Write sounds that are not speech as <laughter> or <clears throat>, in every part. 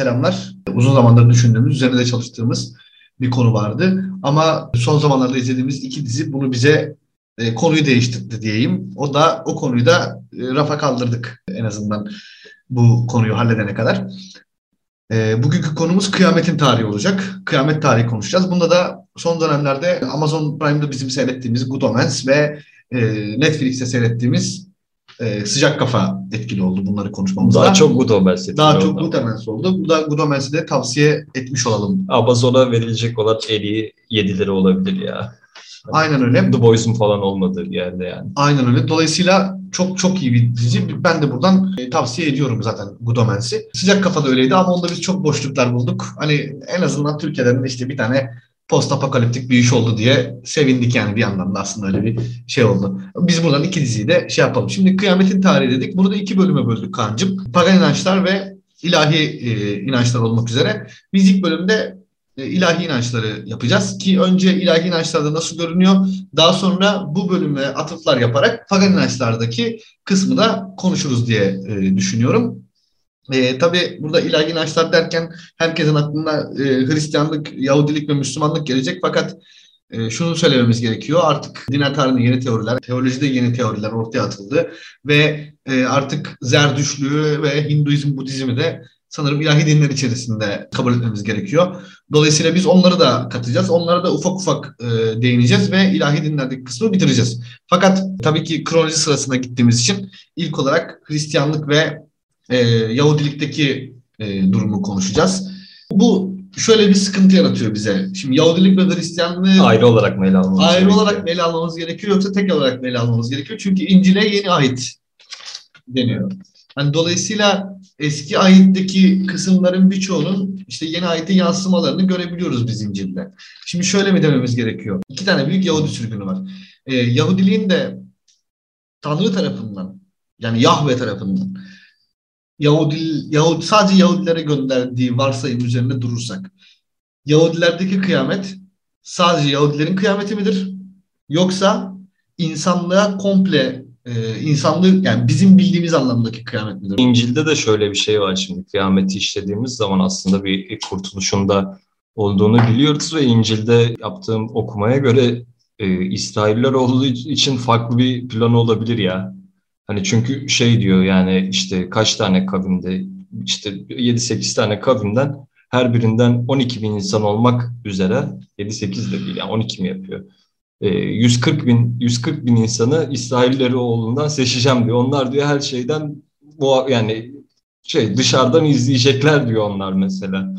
Selamlar. Uzun zamandır düşündüğümüz, üzerinde çalıştığımız bir konu vardı. Ama son zamanlarda izlediğimiz iki dizi bunu bize e, konuyu değiştirdi diyeyim. O da o konuyu da e, rafa kaldırdık en azından bu konuyu halledene kadar. E, bugünkü konumuz kıyametin tarihi olacak. Kıyamet tarihi konuşacağız. Bunda da son dönemlerde Amazon Prime'da bizim seyrettiğimiz Good Omens ve e, Netflix'te seyrettiğimiz e, sıcak kafa etkili oldu bunları konuşmamızda. Daha çok etkili Daha çok Good Omens oldu. Bu da Good Omens'i de tavsiye etmiş olalım. Amazon'a verilecek olan en iyi yedileri olabilir ya. Aynen öyle. The Boys'un falan olmadığı bir yerde yani. Aynen öyle. Dolayısıyla çok çok iyi bir dizi. Ben de buradan e, tavsiye ediyorum zaten Good Omens'i. Sıcak kafada öyleydi ama onda biz çok boşluklar bulduk. Hani en azından Türkiye'den de işte bir tane post apokaliptik bir iş oldu diye sevindik yani bir yandan da aslında öyle bir şey oldu. Biz buradan iki diziyi de şey yapalım. Şimdi kıyametin tarihi dedik. Bunu da iki bölüme böldük Kaan'cığım. Pagan inançlar ve ilahi e, inançlar olmak üzere. Biz ilk bölümde e, ilahi inançları yapacağız ki önce ilahi inançlarda nasıl görünüyor daha sonra bu bölüme atıflar yaparak pagan inançlardaki kısmı da konuşuruz diye e, düşünüyorum. E, tabii burada ilahi inançlar derken herkesin aklına e, Hristiyanlık, Yahudilik ve Müslümanlık gelecek fakat e, şunu söylememiz gerekiyor artık din tarihinde yeni teoriler, teolojide yeni teoriler ortaya atıldı ve e, artık Zerdüşlüğü ve Hinduizm, Budizmi de sanırım ilahi dinler içerisinde kabul etmemiz gerekiyor. Dolayısıyla biz onları da katacağız. Onlara da ufak ufak e, değineceğiz ve ilahi dinlerdeki kısmı bitireceğiz. Fakat tabii ki kronoloji sırasına gittiğimiz için ilk olarak Hristiyanlık ve e, Yahudilikteki e, durumu konuşacağız. Bu şöyle bir sıkıntı yaratıyor bize. Şimdi Yahudilik ve Hristiyanlığı Ayrı olarak mı ele almamız ayrı gerekiyor? olarak mı ele almamız gerekiyor yoksa tek olarak mı ele almamız gerekiyor? Çünkü İncil'e yeni ait deniyor. Yani dolayısıyla eski ayetteki kısımların birçoğunun işte yeni ayete yansımalarını görebiliyoruz biz İncil'de. Şimdi şöyle mi dememiz gerekiyor? İki tane büyük Yahudi sürgünü var. Ee, Yahudiliğin de Tanrı tarafından yani Yahve tarafından Yahudi, Yahudi sadece Yahudilere gönderdiği varsayım üzerinde durursak Yahudilerdeki kıyamet sadece Yahudilerin kıyameti midir? Yoksa insanlığa komple e, insanlığı yani bizim bildiğimiz anlamdaki kıyamet midir? İncil'de de şöyle bir şey var şimdi. Kıyameti işlediğimiz zaman aslında bir kurtuluşunda olduğunu biliyoruz ve İncil'de yaptığım okumaya göre e, İsrailler olduğu için farklı bir planı olabilir ya. Hani çünkü şey diyor yani işte kaç tane kavimde işte 7-8 tane kavimden her birinden 12 bin insan olmak üzere 7-8 de değil yani 12 mi yapıyor? E, 140 bin 140 bin insanı İsrailleri oğlundan seçeceğim diyor. Onlar diyor her şeyden bu yani şey dışarıdan izleyecekler diyor onlar mesela.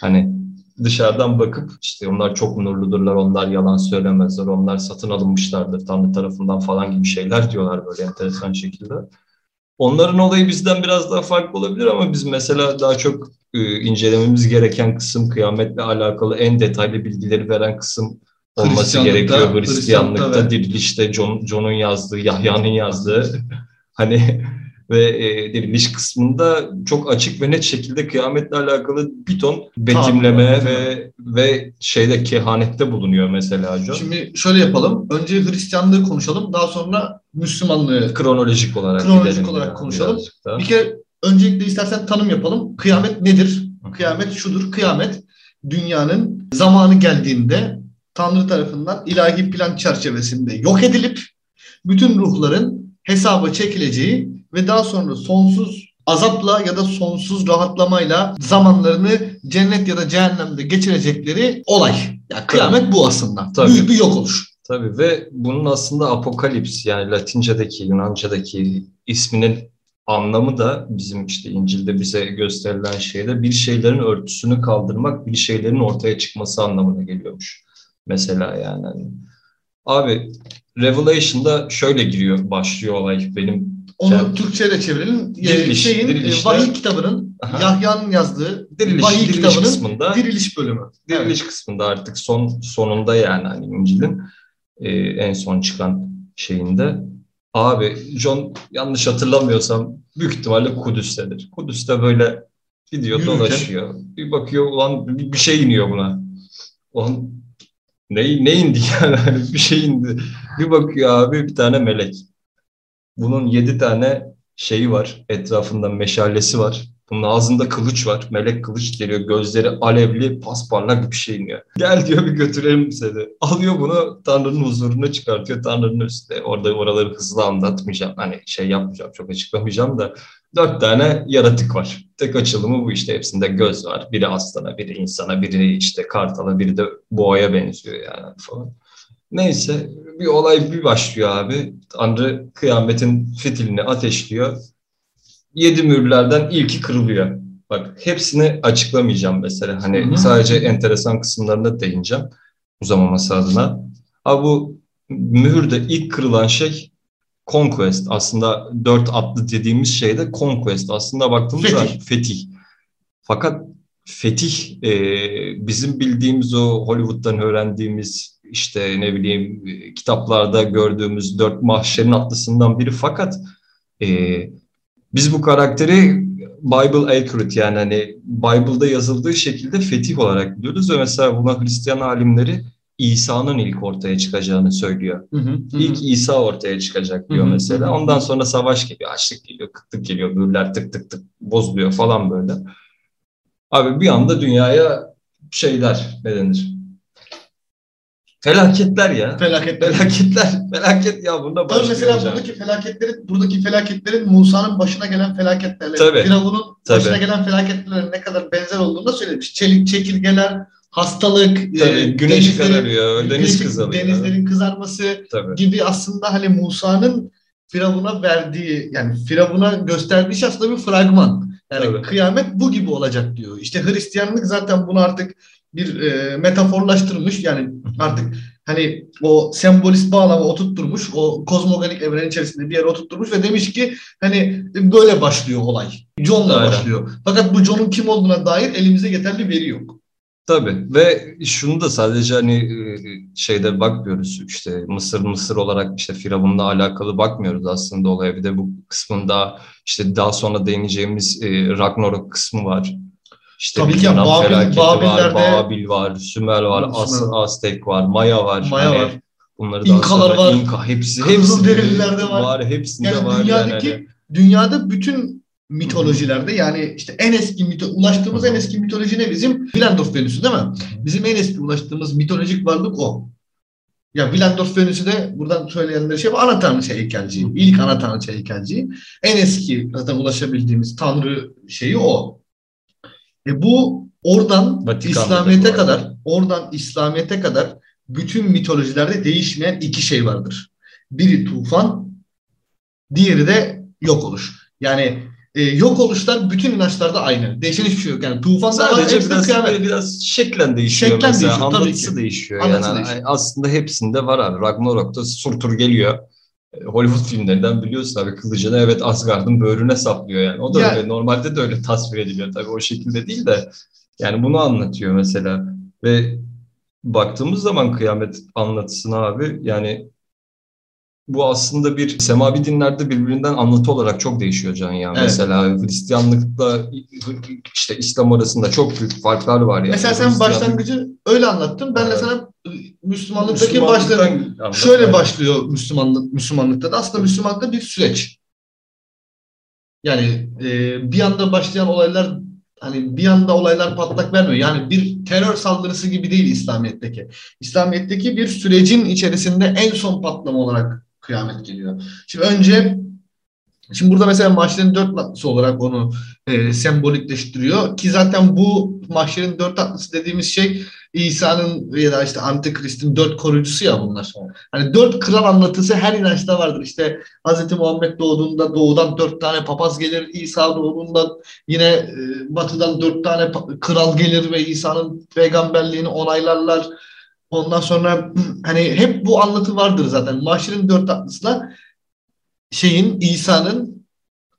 Hani dışarıdan bakıp işte onlar çok nurludurlar, onlar yalan söylemezler, onlar satın alınmışlardır Tanrı tarafından falan gibi şeyler diyorlar böyle enteresan şekilde. Onların olayı bizden biraz daha farklı olabilir ama biz mesela daha çok e, incelememiz gereken kısım kıyametle alakalı en detaylı bilgileri veren kısım olması gerekiyor. Hristiyanlıkta, Hristiyanlıkta ve- dirilişte, John, John'un yazdığı, Yahya'nın yazdığı <laughs> hani ve e, diriliş kısmında çok açık ve net şekilde kıyametle alakalı bir ton betimleme Tamam. ve ve şeyde kehanette bulunuyor mesela John. Şimdi şöyle yapalım. Önce Hristiyanlığı konuşalım. Daha sonra Müslümanlığı. kronolojik olarak Kronolojik olarak ya konuşalım. Bir kere öncelikle istersen tanım yapalım. Kıyamet nedir? Kıyamet şudur. Kıyamet dünyanın zamanı geldiğinde Tanrı tarafından ilahi plan çerçevesinde yok edilip bütün ruhların hesaba çekileceği ve daha sonra sonsuz azapla ya da sonsuz rahatlamayla zamanlarını cennet ya da cehennemde geçirecekleri olay. Yani kıyamet bu aslında. Tabii. Büyük bir yok oluş. Tabii ve bunun aslında apokalips yani Latince'deki, Yunanca'daki isminin anlamı da bizim işte İncil'de bize gösterilen şeyde bir şeylerin örtüsünü kaldırmak, bir şeylerin ortaya çıkması anlamına geliyormuş. Mesela yani. Hani. Abi Revelation'da şöyle giriyor, başlıyor olay benim. Onu Yani- Türkçe'ye de çevirelim. Ee, Diriliş, şeyin, dirilişte- e, vahiy kitabının. Yahya'nın yazdığı Diriliş, vahiy diriliş kitabının kısmında diriliş bölümü. diriliş kısmında artık son sonunda yani hani İncil'in e, en son çıkan şeyinde. Abi John yanlış hatırlamıyorsam büyük ihtimalle Kudüs'tedir. Kudüs'te böyle gidiyor Yürürken- dolaşıyor. Bir bakıyor ulan bir şey iniyor buna. Ulan ne, ne indi yani <laughs> bir şey indi. Bir bakıyor abi bir tane melek. Bunun yedi tane şeyi var. Etrafında meşalesi var. Bunun ağzında kılıç var. Melek kılıç geliyor. Gözleri alevli, pasparlak bir şey iniyor. Gel diyor bir götürelim seni. Alıyor bunu Tanrı'nın huzuruna çıkartıyor. Tanrı'nın üstüne. Orada oraları hızlı anlatmayacağım. Hani şey yapmayacağım, çok açıklamayacağım da. Dört tane yaratık var. Tek açılımı bu işte. Hepsinde göz var. Biri aslana, biri insana, biri işte kartala, biri de boğaya benziyor yani falan. Neyse bir olay bir başlıyor abi. Tanrı kıyametin fitilini ateşliyor yedi mühürlerden ilki kırılıyor. Bak hepsini açıklamayacağım mesela. Hani Hı-hı. sadece enteresan kısımlarına değineceğim uzamaması adına. Abi bu mühürde ilk kırılan şey Conquest. Aslında dört atlı dediğimiz şey de Conquest. Aslında baktığımız zaman fetih. fetih. Fakat fetih e, bizim bildiğimiz o Hollywood'dan öğrendiğimiz işte ne bileyim kitaplarda gördüğümüz dört mahşerin atlısından biri fakat e, biz bu karakteri Bible accurate yani hani Bible'da yazıldığı şekilde fetih olarak biliyoruz ve mesela buna Hristiyan alimleri İsa'nın ilk ortaya çıkacağını söylüyor. Hı hı, hı. İlk İsa ortaya çıkacak diyor hı hı, mesela. Hı. Ondan sonra savaş geliyor, açlık geliyor, kıtlık geliyor, bürler tık tık tık bozuluyor falan böyle. Abi bir anda dünyaya şeyler ne denir? Felaketler ya. Felaketler. Felaketler. Felaket ya bunda Tabii mesela buradaki felaketlerin buradaki felaketlerin Musa'nın başına gelen felaketlerle Tabii. Firavun'un başına gelen felaketlerle ne kadar benzer olduğunu da söylemiş. Çelik çekirgeler, hastalık, Tabii, e, güneş kararıyor, deniz kızarıyor. Denizlerin kızarması Tabii. gibi aslında hani Musa'nın Firavun'a verdiği yani Firavun'a gösterdiği şey aslında bir fragman. Yani Tabii. kıyamet bu gibi olacak diyor. İşte Hristiyanlık zaten bunu artık bir e, metaforlaştırmış. Yani artık hani o sembolist bağlama oturtturmuş. O kozmogonik evren içerisinde bir yere oturtturmuş ve demiş ki hani böyle başlıyor olay. John'la başlıyor. Fakat bu John'un kim olduğuna dair elimizde yeterli veri yok. Tabii ve şunu da sadece hani e, şeyde bakmıyoruz işte Mısır Mısır olarak işte Firavun'la alakalı bakmıyoruz aslında olaya bir de bu kısmında işte daha sonra değineceğimiz e, Ragnarok kısmı var. İşte Tabii ki Babil, Babillerde var, Babil var, Sümer var, As, Aztek var, Maya var. Maya hani var. Bunları İnkalar var. İnka hepsi hepsi derililerde var. var. Hepsinde yani var dünyadaki yani. dünyada bütün mitolojilerde yani işte en eski mito ulaştığımız en eski mitoloji ne bizim? Villandorf Venüsü değil mi? Bizim en eski ulaştığımız mitolojik varlık o. Ya Villandorf Venüsü de buradan söyleyenler şey ana tanrıça heykelciği. İlk ana tanrıça heykelciği. En eski zaten ulaşabildiğimiz tanrı şeyi o. E bu oradan Vatikan'da İslamiyet'e kadar, oradan İslamiyet'e kadar bütün mitolojilerde değişmeyen iki şey vardır. Biri tufan, diğeri de yok oluş. Yani e, yok oluşlar bütün inançlarda aynı. Değişen hiçbir şey yok. Yani tufan sadece biraz, kıyamet. biraz şeklen değişiyor şeklen mesela. Değişiyor, Anlatısı değişiyor. Anlatısı yani değişiyor. aslında hepsinde var abi. Ragnarok'ta Surtur geliyor. Hollywood filmlerinden biliyorsun abi kılıcını evet Asgard'ın böğrüne saplıyor yani. O da yani, öyle normalde de öyle tasvir ediliyor tabii o şekilde değil de yani bunu anlatıyor mesela ve baktığımız zaman kıyamet anlatısına abi yani bu aslında bir semavi dinlerde birbirinden anlatı olarak çok değişiyor Can ya. Evet. Mesela Hristiyanlıkla işte İslam arasında çok büyük farklar var yani. Mesela sen başlangıcı öyle anlattın. Ben evet. de sana Müslümanlıktaki başlangıç şöyle başlıyor Müslümanlık Müslümanlıkta da aslında Müslümanlıkta bir süreç. Yani e, bir anda başlayan olaylar hani bir anda olaylar patlak vermiyor. Yani bir terör saldırısı gibi değil İslamiyet'teki. İslamiyet'teki bir sürecin içerisinde en son patlama olarak kıyamet geliyor. Şimdi önce Şimdi burada mesela mahşerin dört atlısı olarak onu e, sembolikleştiriyor ki zaten bu mahşerin dört atlısı dediğimiz şey İsa'nın ya da işte Antikrist'in dört koruyucusu ya bunlar. Hani dört kral anlatısı her inançta vardır. İşte Hz. Muhammed doğduğunda doğudan dört tane papaz gelir. İsa doğduğunda yine e, batıdan dört tane kral gelir ve İsa'nın peygamberliğini onaylarlar. Ondan sonra <clears throat> hani hep bu anlatı vardır zaten. Mahşerin dört atlısına şeyin İsa'nın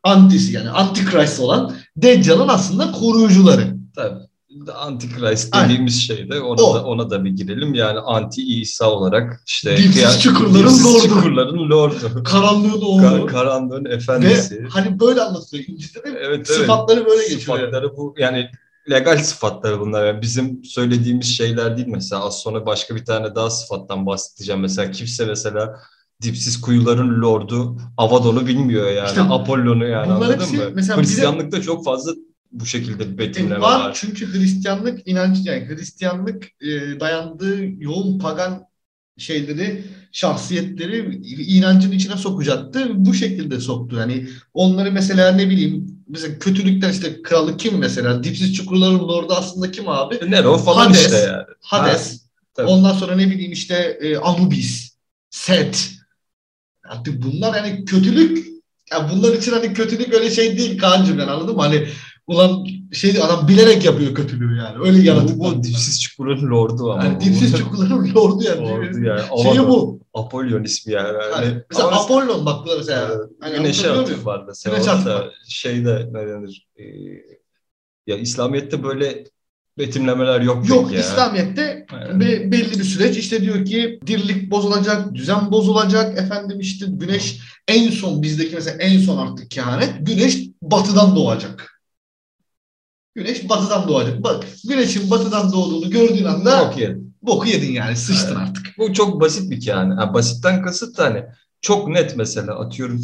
antisi yani antikrist olan Deccal'ın aslında koruyucuları. Tabii. Antikrist dediğimiz Aynen. şey de ona da ona da bir girelim. Yani anti İsa olarak işte Dipsiz çukurların lordu. çukurların lordu. <laughs> Karanlığın oğlu. Kar, karanlığın efendisi. Ve hani böyle anlatılıyor. İncil'de de evet, sıfatları evet. böyle geçiyor. Sıfatları bu yani legal sıfatları bunlar. Yani bizim söylediğimiz şeyler değil mesela. Az sonra başka bir tane daha sıfattan bahsedeceğim. Mesela kimse mesela dipsiz kuyuların lordu Avadon'u bilmiyor yani. İşte Apollon'u yani anladın mı? Mesela Hristiyanlıkta bize... çok fazla bu şekilde bir betimleme E, var, var. çünkü Hristiyanlık inancı yani Hristiyanlık e, dayandığı yoğun pagan şeyleri, şahsiyetleri inancın içine sokacaktı. Bu şekilde soktu. Yani onları mesela ne bileyim mesela kötülükten işte kralı kim mesela? Dipsiz çukurların lordu aslında kim abi? Nero falan Hades. işte yani. Hades. tabii. Ondan sonra ne bileyim işte e, Anubis, Set. Artık bunlar yani kötülük ya bunlar için hani kötülük öyle şey değil Kaan'cığım yani anladın mı? Hani ulan şey adam bilerek yapıyor kötülüğü yani. Öyle Bu, yaratık. bu dipsiz çukurun lordu ama. Yani bu. dipsiz çukurların lordu yani. Lordu yani. Şeyi bu. Apollon ismi yani. Yani Hani, mesela ama Apollon bak bu mesela. Ee, Hani Güneşe atıf muyum? var mesela. Güneşe atıf şeyde ne denir? Ee, ya İslamiyet'te böyle betimlemeler yok, Yok ya. İslamiyet'te Yani. be- belli bir süreç işte diyor ki dirlik bozulacak, düzen bozulacak. Efendim işte güneş en son bizdeki mesela en son artık kehanet güneş batıdan doğacak. Güneş batıdan doğacak. Bak güneşin batıdan doğduğunu gördüğün anda Yok yani. boku yedin yani sıçtın Evet. artık. Bu çok basit bir. Ha, basitten kasıt da hani çok net mesela atıyorum.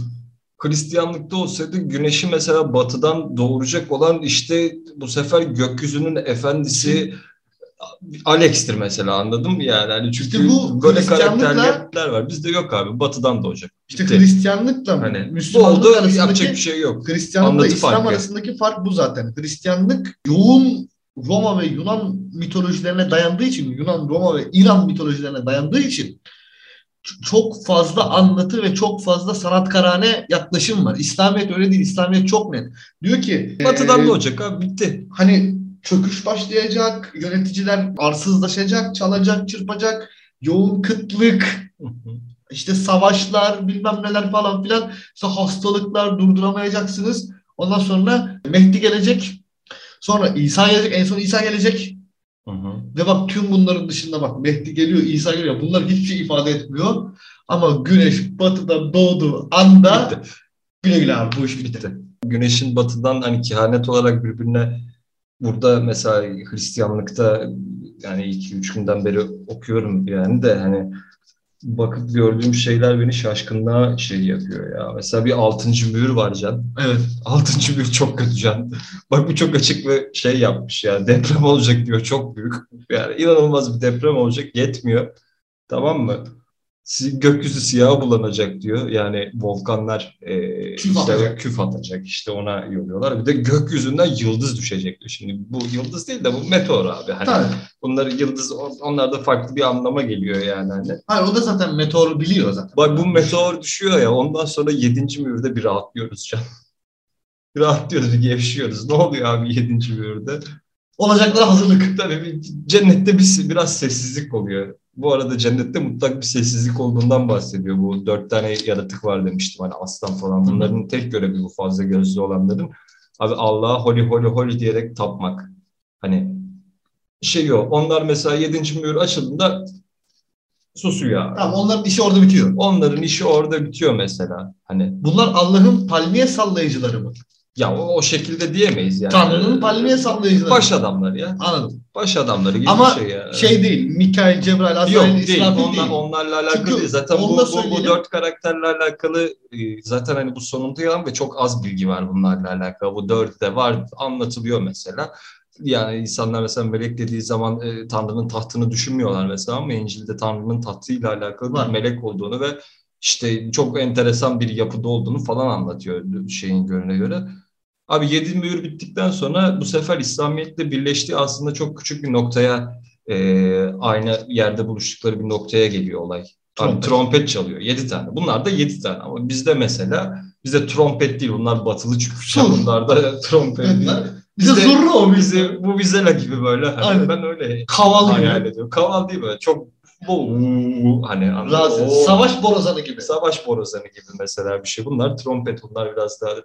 Hristiyanlıkta olsaydı güneşi mesela batıdan doğuracak olan işte bu sefer gökyüzünün efendisi Alex'tir mesela anladın mı yani? Hani çünkü İşte bu böyle karakterler var. Bizde yok abi batıdan doğacak. İşte Bitti. Hristiyanlıkla Hani bu Müslümanlık oldu yapacak arasındaki bir şey yok. Hristiyanlıkla İslam farkı. arasındaki fark bu zaten. Hristiyanlık yoğun Roma ve Yunan mitolojilerine dayandığı için, Yunan, Roma ve İran mitolojilerine dayandığı için çok fazla anlatı ve çok fazla sanatkarane yaklaşım var. İslamiyet öyle değil. İslamiyet çok net. Diyor ki Batıdan eee, doğacak abi bitti. hani çöküş başlayacak, yöneticiler arsızlaşacak, çalacak, çırpacak, yoğun kıtlık, işte savaşlar bilmem neler falan filan işte hastalıklar durduramayacaksınız. Ondan sonra Mehdi gelecek. Sonra İsa gelecek. En son İsa gelecek. Hı hı. Ve bak tüm bunların dışında bak Mehdi geliyor, İsa geliyor. Bunlar hiçbir şey ifade etmiyor. Ama güneş batıda doğduğu anda güle güle abi bu iş bitti. Bitti. Güneşin batıdan hani kehanet olarak birbirine burada mesela Hristiyanlıkta yani iki üç günden beri okuyorum yani de hani bakıp gördüğüm şeyler beni şaşkınlığa şey yapıyor ya. Mesela bir altıncı mühür var Can. Evet. <laughs> Altıncı mühür çok kötü Can. Bak bu çok açık ve şey yapmış ya deprem olacak diyor çok büyük. Yani inanılmaz bir deprem olacak yetmiyor. Tamam mı? Gökyüzü siyah bulanacak diyor. Yani volkanlar e, Küf işte atacak. küf atacak. İşte ona yoruyorlar. Bir de gökyüzünden yıldız düşecek diyor. Şimdi bu yıldız değil de bu meteor abi. Hani Tabii. bunlar yıldız on- onlar da farklı bir anlama geliyor yani hani. Hayır o da zaten meteoru biliyor zaten. Bak bu meteor düşüyor ya ondan sonra yedinci mühürde bir rahatlıyoruz can. Bir <laughs> rahatlıyoruz, bir gevşiyoruz. Ne oluyor abi yedinci mühürde? Olacaklara hazırlık. Tabii bir, cennette bir, biraz sessizlik oluyor. Bu arada cennette mutlak bir sessizlik olduğundan bahsediyor. Bu dört tane yaratık var demiştim hani aslan falan. Bunların tek görevi bu fazla gözlü olanların. Abi Allah'a holy holy holy diyerek tapmak. Hani şey yok. Onlar mesela yedinci mühür açıldığında susuyor abi. Tamam onların işi orada bitiyor. Onların işi orada bitiyor mesela. Hani Bunlar Allah'ın palmiye sallayıcıları mı? ya o, o şekilde diyemeyiz yani. Tanrı'nın palmiye sallayıcıları. Baş adamları ya. Anladım. Baş adamları gibi Ama bir şey ya. Şey değil. Mikail, Cebrail, Yok Azrail, değil. İsrafil Onlar, değil. onlarla alakalı Çünkü değil. Zaten bu, bu, bu dört karakterle alakalı e, zaten hani bu sonunda yalan ve çok az bilgi var bunlarla alakalı. Bu dört de var anlatılıyor mesela. Yani insanlar mesela melek dediği zaman e, Tanrı'nın tahtını düşünmüyorlar mesela ama İncil'de Tanrı'nın tahtıyla alakalı bir melek olduğunu ve işte çok enteresan bir yapıda olduğunu falan anlatıyor şeyin görüne göre. Abi yedi mühür bittikten sonra bu sefer İslamiyet'le birleştiği aslında çok küçük bir noktaya e, aynı yerde buluştukları bir noktaya geliyor olay. Abi, Trompet. trompet çalıyor. Yedi tane. Bunlar da yedi tane ama bizde mesela bizde trompet değil. Bunlar batılı çıkmışlar. Sur. Bunlar da <laughs> trompet değil. Bunlar- Bize Bize- zurna o bize. Bize, bu vizela gibi böyle. Hani ben öyle Kaval hayal gibi. ediyorum. Kaval değil böyle. Çok bu hani anladın mı? Rahatsız. O- Savaş borazanı gibi. Savaş borazanı gibi mesela bir şey. Bunlar trompet, bunlar biraz daha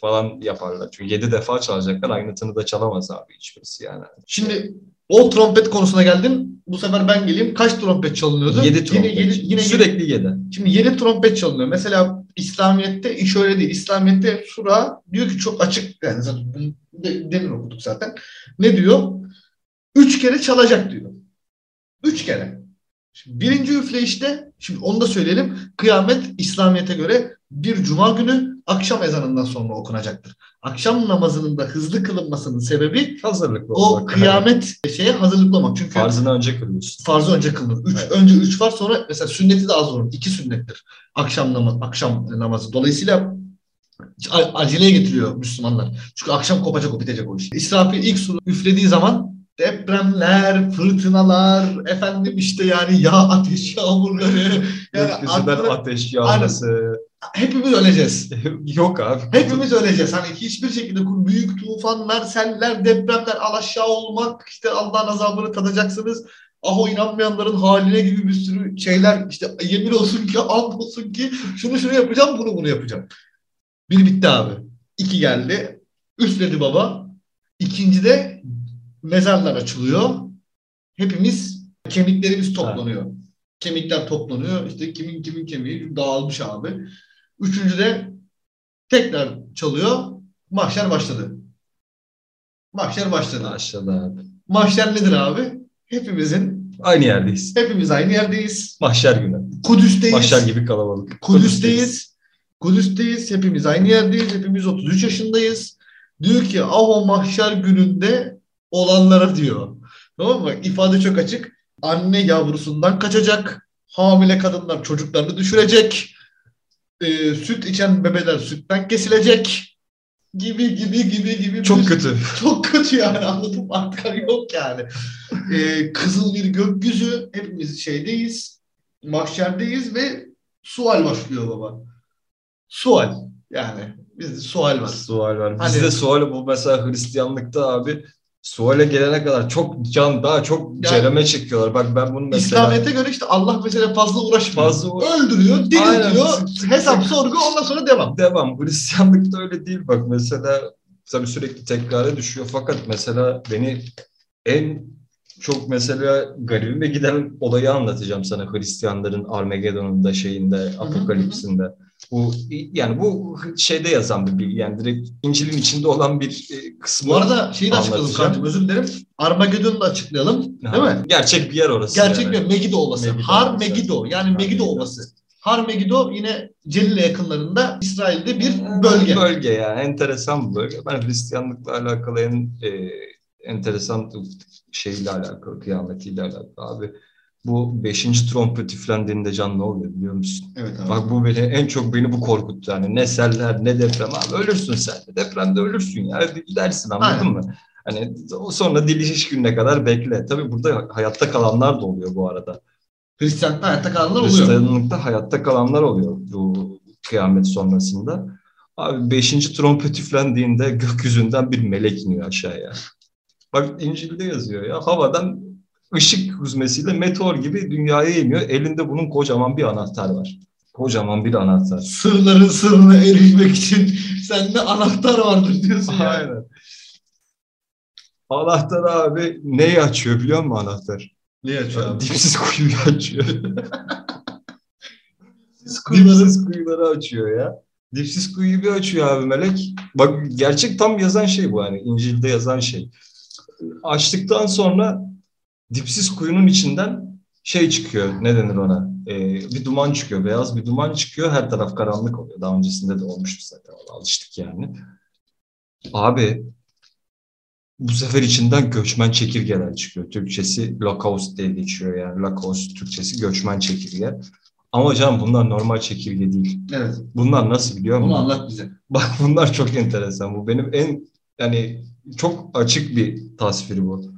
falan yaparlar. Çünkü yedi defa çalacaklar. Aynı tını da çalamaz abi hiçbirisi yani. Şimdi o trompet konusuna geldin. Bu sefer ben geleyim. Kaç trompet çalınıyordu? Yedi trompet. Yine, yedi, yine Sürekli yedi. Şimdi yedi trompet çalınıyor. Mesela İslamiyet'te iş öyle değil. İslamiyet'te sura diyor ki çok açık. Yani zaten de- demin okuduk zaten. Ne diyor? Üç kere çalacak diyor. Üç kere. Şimdi birinci üfleyişte, şimdi onu da söyleyelim. Kıyamet İslamiyet'e göre bir cuma günü akşam ezanından sonra okunacaktır. Akşam namazının da hızlı kılınmasının sebebi Hazırlıklı o olmak. kıyamet şeye hazırlıklı olmak. Çünkü Farzını önce kılıyorsun. farzı önce kılınır. Üç, Evet. Önce üç var sonra mesela sünneti de az olur. İki sünnettir. Akşam namazı, akşam namazı. Dolayısıyla aceleye getiriyor Müslümanlar. Çünkü akşam kopacak o bitecek o iş. İsrafil ilk suru üflediği zaman depremler, fırtınalar, efendim işte yani yağ ateş yağmurları. <laughs> Yani Gökyüzünden aklına- ateş yağması. hepimiz öleceğiz. <laughs> Yok abi. Hepimiz öleceğiz. Hani hiçbir şekilde büyük tufanlar, seller, depremler, alaşağı olmak, işte Allah'ın azabını tadacaksınız. Ah o inanmayanların haline gibi bir sürü şeyler işte yemin olsun ki, and olsun ki şunu şunu yapacağım, bunu bunu yapacağım. Bir bitti abi. İki geldi. Üfledi baba. İkinci de mezarlar açılıyor. Hepimiz kemiklerimiz toplanıyor. Kemikler toplanıyor. İşte kimin kimin kemiği dağılmış abi. Üçüncü de tekrar çalıyor. Mahşer başladı. Mahşer başladı. Aşağıda abi. Mahşer nedir abi? Hepimizin, Aynı yerdeyiz. hepimiz aynı yerdeyiz. Mahşer günü. Kudüs'teyiz. Mahşer gibi kalabalık. Kudüs'teyiz. Kudüs'teyiz. Hepimiz aynı yerdeyiz. Hepimiz 33 yaşındayız. Diyor ki ah o mahşer gününde olanlara diyor. Tamam mı? İfade çok açık. Anne yavrusundan kaçacak. Hamile kadınlar çocuklarını düşürecek. Ee, süt içen bebeler sütten kesilecek. Gibi gibi gibi gibi. Çok bir- kötü. <laughs> çok kötü yani anladım artık hani yok yani. Ee, kızıl bir gökyüzü hepimiz şeydeyiz. Mahşerdeyiz ve sual başlıyor baba. Sual yani bizde sual var. Sual var. Hani- Bizde sual bu mesela Hristiyanlıkta abi suale gelene kadar çok can daha çok Yani- cereme çekiyorlar. Bak ben bunu mesela İslamiyet'e göre işte Allah mesela fazla uğraşmıyor. Fazla uğra- Öldürüyor, diriltiyor, hesap sorgu ondan sonra devam. devam. Hristiyanlıkta öyle değil bak mesela tabii sürekli tekrara düşüyor fakat mesela beni en çok mesela garibime giden olayı anlatacağım sana Hristiyanların Armageddon'unda şeyinde Apokalipsinde. Bu yani bu şeyde yazan bir bilgi yani direkt İncil'in içinde olan bir e, kısmı. Bu arada şeyi de açıklayalım kardeşim özür dilerim. Armageddon'u da açıklayalım. Değil mi? Gerçek bir yer orası. Gerçek yani. bir Megiddo Ovası. Megiddo Har Ovası. Megiddo yani Megiddo Megiddo. Ovası. Har Megiddo yine Celile yakınlarında İsrail'de bir bölge. Bölge yani enteresan bir bölge. Ben Hristiyanlıkla alakalı en e, enteresan şeyle alakalı, kıyametiyle alakalı abi. Bu beşinci trompet üflendiğinde can ne oluyor biliyor musun? Evet abi. Bak bu beni en çok beni bu korkuttu yani. Ne seller ne deprem abi ölürsün sen. de. Depremde ölürsün ya gidersin anladın Aynen. mı? Hani o sonra diliş gününe kadar bekle. Tabii burada hayatta kalanlar da oluyor bu arada. Hristiyanlıkta hayatta kalanlar oluyor. Hristiyanlıkta hayatta kalanlar oluyor bu kıyamet sonrasında. Abi beşinci trompet üflendiğinde gökyüzünden bir melek iniyor aşağıya. Bak İncil'de yazıyor ya havadan ışık hüzmesiyle meteor gibi dünyaya iniyor. Elinde bunun kocaman bir anahtar var. Kocaman bir anahtar. Sırların sırrına erişmek için sende anahtar vardır diyorsun. Aynen. Anahtar abi neyi açıyor biliyor musun anahtar? Ne açıyor abi? Dipsiz kuyuyu açıyor. Kuyuları- Dipsiz kuyuları açıyor ya. Dipsiz kuyuyu bir açıyor abi melek. Bak gerçek tam yazan şey bu yani. İncil'de yazan şey. Açtıktan sonra dipsiz kuyunun içinden şey çıkıyor. Ne denir ona? Ee, bir duman çıkıyor. Beyaz bir duman çıkıyor. Her taraf karanlık oluyor. Daha öncesinde de olmuştu zaten. Alıştık yani. Abi bu sefer içinden göçmen çekirgeler çıkıyor. Türkçesi Lacoste diye geçiyor yani. Lacoste Türkçesi göçmen çekirge. Ama canım bunlar normal çekirge değil. Evet. Bunlar nasıl biliyor musun? Bunu anlat bize. Bak bunlar çok enteresan. Bu benim en yani çok açık bir tasviri bu.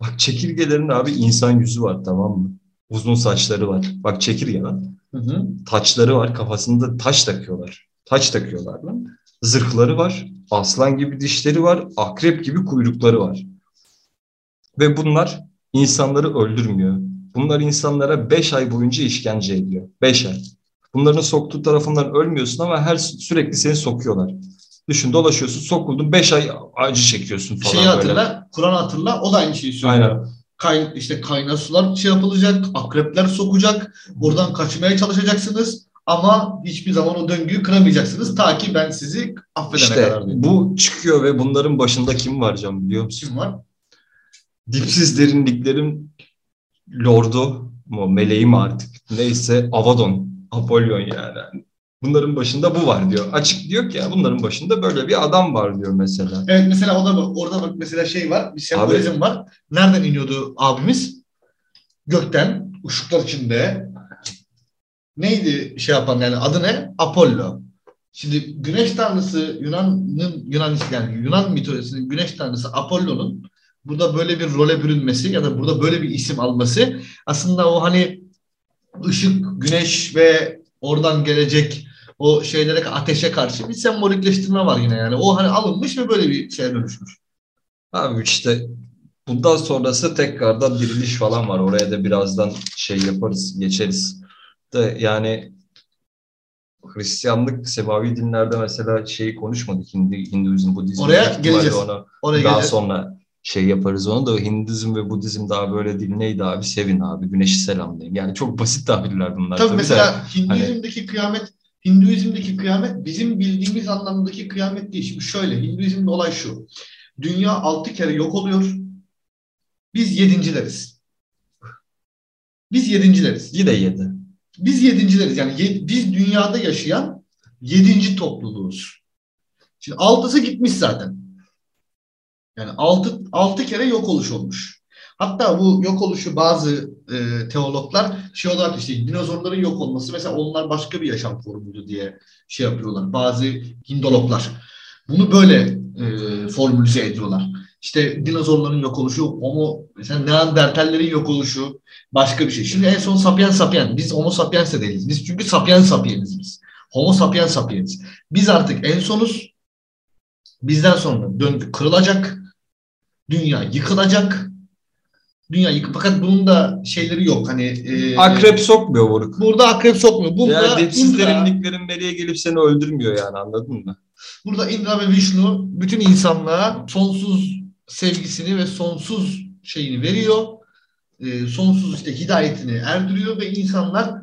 Bak çekirgelerin abi insan yüzü var tamam mı? Uzun saçları var. Bak çekirge lan. Hı hı. Taçları var. Kafasında taç takıyorlar. Taç takıyorlar lan. Zırhları var. Aslan gibi dişleri var. Akrep gibi kuyrukları var. Ve bunlar insanları öldürmüyor. Bunlar insanlara 5 ay boyunca işkence ediyor. 5 ay. Bunların soktuğu tarafından ölmüyorsun ama her sürekli seni sokuyorlar. Düşün dolaşıyorsun sokuldun 5 ay acı çekiyorsun falan Şeyi hatırla, Kur'an hatırla. O da aynı şeyi söylüyor. Aynen. Kay, işte kaynar sular şey yapılacak, akrepler sokacak. Buradan kaçmaya çalışacaksınız. Ama hiçbir zaman o döngüyü kıramayacaksınız. Ta ki ben sizi affedene İşte kadar diyor. bu çıkıyor ve bunların başında kim var Can biliyor musun? Kim var? Dipsiz derinliklerin lordu mu meleği mi artık neyse Avadon Apollon yani. Bunların başında bu var diyor. Açık diyor ki ya bunların başında böyle bir adam var diyor mesela. Evet mesela o da bak, orada bak mesela şey var, bir sembolizm var. Nereden iniyordu abimiz? Gökten, ışıklar içinde. Neydi şey yapan yani adı ne? Apollo. Şimdi güneş tanrısı Yunan'ın Yunan yani Yunan mitolojisinin güneş tanrısı Apollo'nun burada böyle bir role bürünmesi ya da burada böyle bir isim alması aslında o hani ışık, güneş ve oradan gelecek o şeylere ateşe karşı bir sembolikleştirme var yine yani. O hani alınmış ve böyle bir şeye dönüşmüş. Abi işte bundan sonrası tekrardan diriliş falan var. Oraya da birazdan şey yaparız, geçeriz. De yani Hristiyanlık, semavi dinlerde mesela şeyi konuşmadık. Hindi, Hinduizm, Budizm. Oraya geleceğiz. Onu Oraya daha geleceğiz. sonra şey yaparız onu da Hinduizm ve Budizm daha böyle değil neydi abi sevin abi güneşi selamlayın. Yani çok basit tabirler bunlar. Tabii tabii de. mesela Hinduizm'deki kıyamet Hinduizm'deki kıyamet bizim bildiğimiz anlamdaki kıyamet değil. Şimdi şöyle Hinduizm'de olay şu. Dünya altı kere yok oluyor. Biz yedincileriz. Biz yedincileriz. Yine yedi. Biz yedincileriz. Yani ye- biz dünyada yaşayan yedinci topluluğuz. Şimdi altısı gitmiş zaten. Yani altı, altı kere yok oluş olmuş. Hatta bu yok oluşu bazı e, teologlar şey olarak işte dinozorların yok olması mesela onlar başka bir yaşam formuydu diye şey yapıyorlar. Bazı hindologlar bunu böyle e, formülize ediyorlar. İşte dinozorların yok oluşu, homo, mesela neandertallerin yok oluşu başka bir şey. Şimdi en son sapien sapien. Biz homo sapiens de değiliz. Biz çünkü sapien sapieniz biz. Homo sapiens sapiens. Biz artık en sonuz. Bizden sonra döngü kırılacak. Dünya yıkılacak. Dünya yıkı fakat bunun da şeyleri yok. Hani e, Akrep sokmuyor moruk. Burada akrep sokmuyor. Bunda Yani dipsiz derinliklerin nereye gelip seni öldürmüyor yani anladın mı? burada Indra ve Vishnu bütün insanlığa sonsuz sevgisini ve sonsuz şeyini veriyor. E, sonsuz işte hidayetini erdiriyor ve insanlar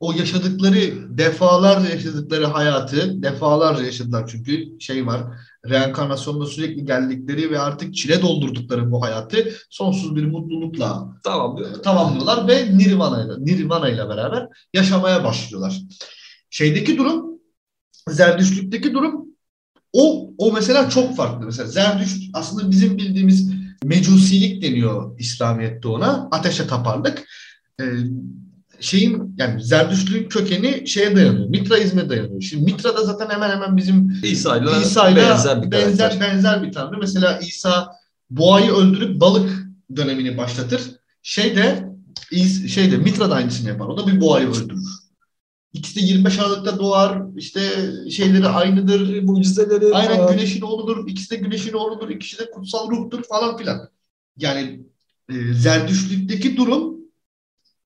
o yaşadıkları defalarca yaşadıkları hayatı defalarca yaşadılar çünkü şey var reenkarnasyonda sürekli geldikleri ve artık çile doldurdukları bu hayatı sonsuz bir mutlulukla Tamam. tamamlıyorlar ve Nirvana ile Nirvana ile beraber yaşamaya başlıyorlar. Şeydeki durum Zerdüştlükteki durum o o mesela çok farklı. Mesela Zerdüşt aslında bizim bildiğimiz mecusilik deniyor İslamiyet'te ona. Ateşe taparlık. Ee, şeyin yani Zerdüştlüğün kökeni şeye dayanıyor. Mitraizme dayanıyor. Şimdi Mitra da zaten hemen hemen bizim İsa İsa'yla benzer bir benzer, karakter. benzer bir tanrı. Mesela İsa boğayı öldürüp balık dönemini başlatır. Şey de İs- şey de Mitra da aynısını yapar. O da bir boğayı öldürür. İkisi de 25 Aralık'ta doğar. İşte şeyleri aynıdır. Mucizeleri Aynen falan. güneşin oğludur. İkisi de güneşin oğludur. İkisi de kutsal ruhtur falan filan. Yani e, Zerdüştlükteki durum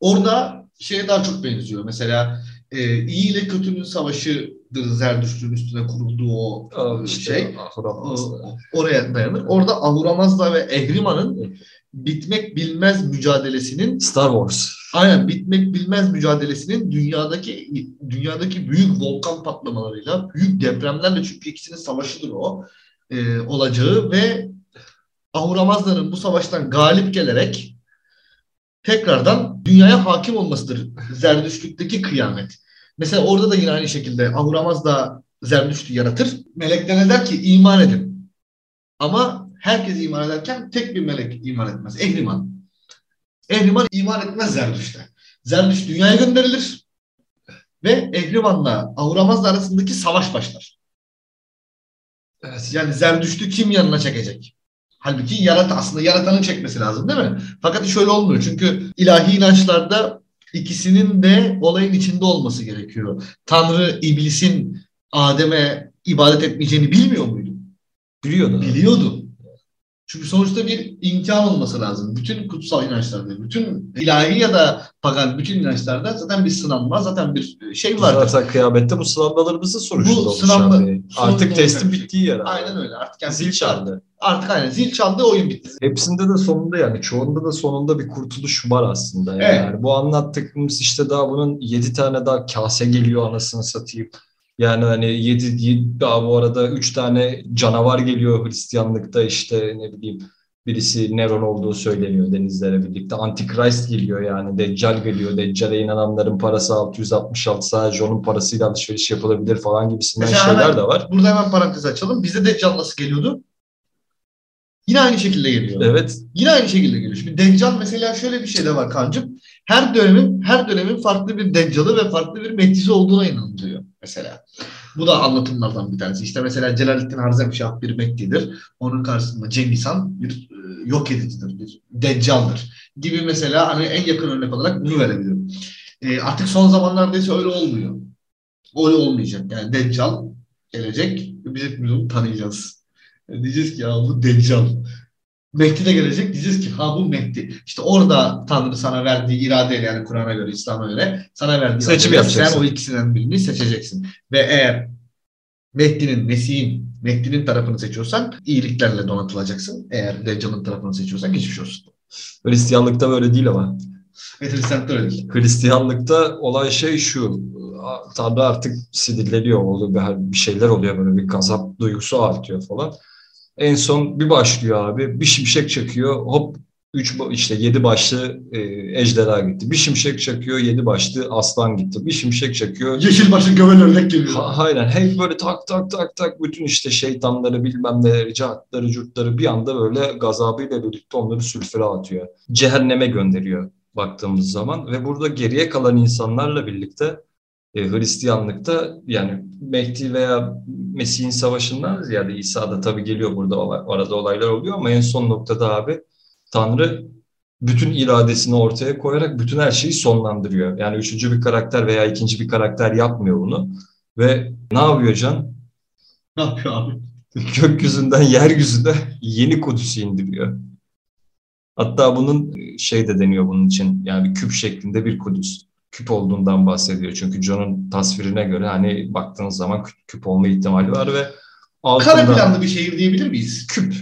orada şeye daha çok benziyor. Mesela e, iyi ile kötünün savaşıdır Zerdüştlüğün üstüne kurulduğu o Aa, e, işte, şey. Oraya dayanır. Orada Ahuramazda ve Ehriman'ın bitmek bilmez mücadelesinin Star Wars. aynen bitmek bilmez mücadelesinin dünyadaki dünyadaki büyük volkan patlamalarıyla, büyük depremlerle çünkü ikisinin savaşıdır o e, olacağı ve Ahuramazların bu savaştan galip gelerek tekrardan dünyaya hakim olmasıdır Zerdüştlükteki kıyamet. Mesela orada da yine aynı şekilde Ahuramaz da Zerdüşt'ü yaratır. Meleklerine der ki iman edin. Ama herkes iman ederken tek bir melek iman etmez. Ehriman. Ehriman iman etmez Zerdüşt'e. Zerdüşt dünyaya gönderilir ve Ehriman'la Ahuramaz'la arasındaki savaş başlar. Evet. Yani Zerdüşt'ü kim yanına çekecek? Halbuki yarat aslında yaratanın çekmesi lazım değil mi? Fakat şöyle olmuyor. Çünkü ilahi inançlarda ikisinin de olayın içinde olması gerekiyor. Tanrı iblisin Adem'e ibadet etmeyeceğini bilmiyor muydu? Biliyordu. Biliyordu. Çünkü sonuçta bir imkan olması lazım. Bütün kutsal inançlarda, bütün ilahi ya da pagan bütün inançlarda zaten bir sınanma, zaten bir şey vardır. Zaten kıyamette bu sınavlarımızın sonucunda Bu sonucunda Artık testin bittiği yer. Aynen öyle. Artık yani Zil çaldı. Artık aynen zil çaldı, oyun bitti. Hepsinde de sonunda yani çoğunda da sonunda bir kurtuluş var aslında. Yani, Evet. Bu anlattıklarımız işte daha bunun yedi tane daha kase geliyor anasını satayım. Yani hani yedi, yedi daha bu arada üç tane canavar geliyor Hristiyanlıkta işte ne bileyim Birisi Neron olduğu söyleniyor denizlere birlikte. Antikrist geliyor yani. Deccal geliyor. Deccal'e inananların parası 666 sadece onun parasıyla alışveriş yapılabilir falan gibisinden Mesela şeyler hemen- de var. Burada hemen parantez açalım. Bizde Deccal nasıl geliyordu? Yine aynı şekilde geliyor. Evet. Yine aynı şekilde geliyor. Şimdi Deccal mesela şöyle bir şey de var kancım. Her dönemin her dönemin farklı bir Deccal'ı ve farklı bir Mehdisi olduğuna inanılıyor mesela. Bu da anlatımlardan bir tanesi. İşte mesela Celaleddin Harzemşah bir Mehdi'dir. Onun karşısında Cengiz bir e, yok edicidir, bir Deccal'dır gibi mesela hani en yakın örnek olarak bunu verebilirim. E, artık son zamanlarda ise öyle olmuyor. Öyle olmayacak. Yani Deccal gelecek biz hepimiz onu tanıyacağız. E, diyeceğiz ki ya bu Deccal. Mehdi de gelecek diyeceğiz ki ha bu Mehdi. İşte orada Tanrı sana verdiği iradeyle yani Kur'an'a göre, İslam'a göre sana verdiği Seçim yapacaksın. Sen o ikisinden birini seçeceksin. Ve eğer Mehdi'nin, Mesih'in, Mehdi'nin tarafını seçiyorsan iyiliklerle donatılacaksın. Eğer Deccal'ın tarafını seçiyorsan geçmiş olsun. Hristiyanlıkta böyle değil ama. Ve Hristiyanlıkta öyle değil. Hristiyanlıkta olay şey şu. Tanrı artık sinirleniyor. Oluyor, bir şeyler oluyor böyle bir gazap duygusu artıyor falan. En son bir başlıyor abi. Bir şimşek çakıyor. Hop üç ba- işte yedi başlı e, ejderha gitti. Bir şimşek çakıyor. Yedi başlı aslan gitti. Bir şimşek çakıyor. Yeşil başlı gövel ördek geliyor. Ha, aynen. Hep böyle tak tak tak tak bütün işte şeytanları bilmem neleri, cahatları, curtları bir anda böyle gazabıyla birlikte onları sülfüre atıyor. Cehenneme gönderiyor baktığımız zaman ve burada geriye kalan insanlarla birlikte e, Hristiyanlıkta yani Mehdi veya Mesih'in savaşından ziyade İsa da tabii geliyor burada arada olaylar oluyor ama en son noktada abi Tanrı bütün iradesini ortaya koyarak bütün her şeyi sonlandırıyor. Yani üçüncü bir karakter veya ikinci bir karakter yapmıyor bunu. Ve ne yapıyor Can? Ne yapıyor abi? <laughs> Gökyüzünden yeryüzüne yeni Kudüs'ü indiriyor. Hatta bunun şey de deniyor bunun için yani küp şeklinde bir Kudüs. Küp olduğundan bahsediyor. Çünkü John'un tasvirine göre hani baktığınız zaman küp, olma ihtimali var ve Kare altında planlı bir şehir diyebilir miyiz? küp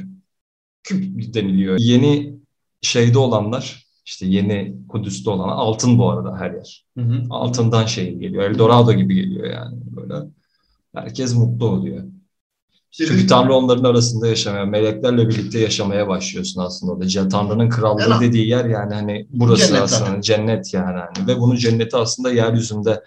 küp deniliyor. Yeni şeyde olanlar işte yeni Kudüs'te olan altın bu arada her yer. Hı hı. Altından şehir geliyor. Eldorado gibi geliyor yani böyle. Herkes mutlu oluyor. Çünkü Tanrı onların arasında yaşamaya, meleklerle birlikte yaşamaya başlıyorsun aslında orada. Tanrı'nın krallığı Yani- dediği yer yani hani burası Cennet aslında zaten. cennet yani. hani. Ve bunun cenneti aslında yeryüzünde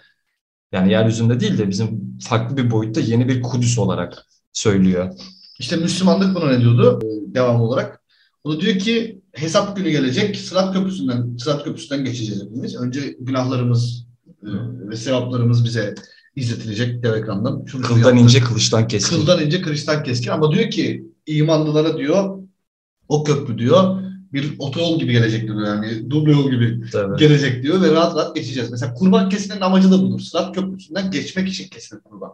yani yeryüzünde değil de bizim farklı bir boyutta yeni bir Kudüs olarak söylüyor. İşte Müslümanlık buna ne diyordu e, devam olarak? O da diyor ki hesap günü gelecek. Sırat köprüsünden Sırat köprüsünden geçeceğiz hepimiz. Önce günahlarımız e, ve sevaplarımız bize izletilecek dev ekrandan. Şunu Kıldan yaptık. ince, kılıçtan keskin. Kıldan ince, kılıçtan keskin. Ama diyor ki imanlılara diyor o köprü diyor bir otoyol gibi gelecek diyor. Yani duble yol gibi Tabii. gelecek diyor ve rahat rahat geçeceğiz. Mesela kurban kesinin amacı da budur. Sırat köprüsünden geçmek için kesilir kurban.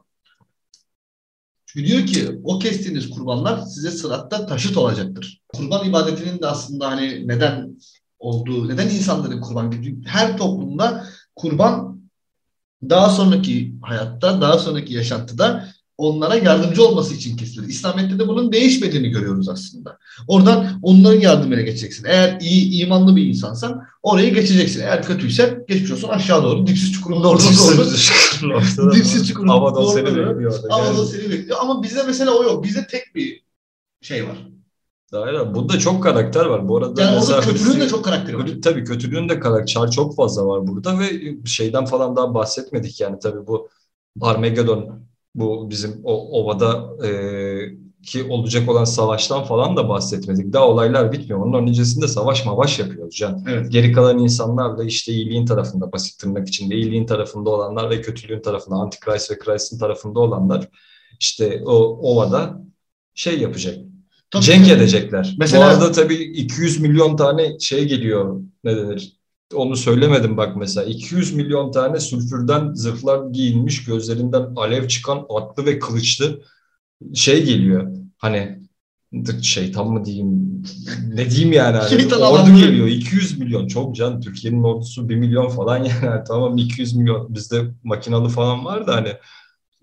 Çünkü diyor ki o kestiğiniz kurbanlar size sıratta taşıt olacaktır. Kurban ibadetinin de aslında hani neden olduğu, neden insanların kurban gibi her toplumda kurban daha sonraki hayatta, daha sonraki yaşantıda onlara yardımcı olması için kesilir. İslamiyet'te de bunun değişmediğini görüyoruz aslında. Oradan onların yardımıyla geçeceksin. Eğer iyi, imanlı bir insansan orayı geçeceksin. Eğer kötüyse geçmiş olsun aşağı doğru dipsiz çukurunda orada doğru. Dipsiz çukurunda Havada doğru seni bekliyor. orada. Da seni bekliyor. Ama bizde mesela o yok. Bizde tek bir şey var. Aynen. Bunda çok karakter var. Bu arada Yani mesela kötülüğün de çok karakteri var. Tabii kötülüğün de karakter çok fazla var burada ve şeyden falan daha bahsetmedik yani tabii bu Armageddon bu bizim o ovada e, ki olacak olan savaştan falan da bahsetmedik. Daha olaylar bitmiyor. Onun öncesinde savaş mavaş yapıyoruz Can. Evet. Geri kalan insanlar da işte iyiliğin tarafında basit tırnak içinde iyiliğin tarafında olanlar ve kötülüğün tarafında Antichrist ve Christ'in tarafında olanlar işte o ovada şey yapacak. Tabii Cenk ki. edecekler. Mesela- Bu arada tabii 200 milyon tane şey geliyor. Ne denir? Onu söylemedim bak mesela. 200 milyon tane sülfürden zırhlar giyinmiş, gözlerinden alev çıkan atlı ve kılıçlı şey geliyor. Hani şeytan mı diyeyim ne diyeyim yani <laughs> hani ordu geliyor 200 milyon çok can Türkiye'nin ordusu 1 milyon falan <laughs> yani tamam 200 milyon bizde makinalı falan var da hani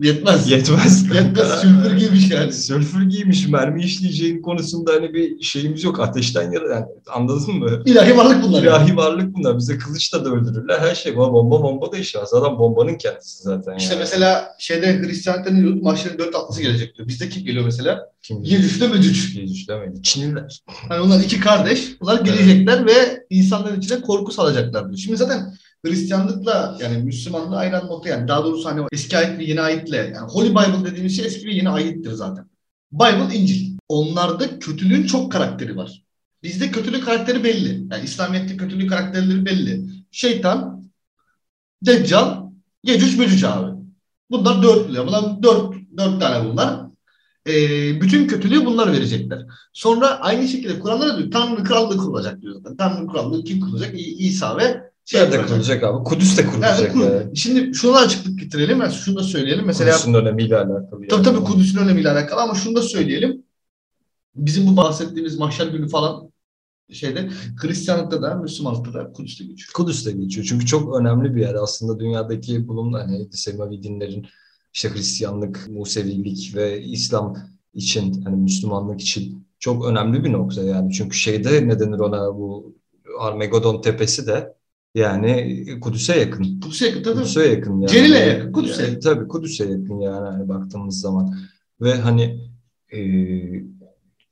Yetmez. Yetmez. Yetmez. Sülfür giymiş yani. Sülfür giymiş, mermi işleyeceğin konusunda hani bir şeyimiz yok. Ateşten yara yani anladın mı? İlahi varlık bunlar. İlahi yani. varlık bunlar. Bize kılıçla da öldürürler. Her şey var. Bomba bomba da işlemez. Adam bombanın kendisi zaten. İşte yani. mesela şeyde Hristiyanlıkta ne? Mahşerin dört atlısı gelecek diyor. Bizde kim geliyor mesela? Kim Yecüc'le Mecüc. Yecüc'le Mecüc. Çinliler. Hani onlar iki kardeş. Bunlar gelecekler evet. ve insanların içine korku salacaklar diyor. Şimdi zaten Hristiyanlıkla yani Müslümanlığı aynı nokta yani daha doğrusu hani eski ayet ve yeni ayetle yani Holy Bible dediğimiz şey eski ve yeni ayettir zaten. Bible İncil. Onlarda kötülüğün çok karakteri var. Bizde kötülük karakteri belli. Yani İslamiyet'te kötülük karakterleri belli. Şeytan, Deccal, Yecüc Mecüc abi. Bunlar dörtlü. Bunlar dört, dört tane bunlar. Ee, bütün kötülüğü bunlar verecekler. Sonra aynı şekilde Kur'an'da diyor Tanrı krallığı kurulacak diyor zaten. Tanrı krallığı kim kurulacak? İsa ve şey Nerede kurulacak abi? Kudüs de kurulacak. Yani, yani. Şimdi şunu açıklık getirelim. Yani şunu da söyleyelim. Mesela, Kudüs'ün önemiyle alakalı. Yani. Tabii tabii Kudüs'ün önemiyle alakalı ama şunu da söyleyelim. Bizim bu bahsettiğimiz mahşer günü falan şeyde Hristiyanlıkta da Müslümanlıkta da Kudüs'te geçiyor. Kudüs'te geçiyor. Çünkü çok önemli bir yer. Aslında dünyadaki bulunan hani Semavi dinlerin işte Hristiyanlık, Musevilik ve İslam için hani Müslümanlık için çok önemli bir nokta yani. Çünkü şeyde ne denir ona bu Armageddon tepesi de yani Kudüs'e yakın. Kudüs'e yakın tabii. Kudüs'e yakın yani. Celil'e yakın. Kudüs'e yakın. Tabii Kudüs'e yakın yani hani baktığımız zaman. Ve hani e,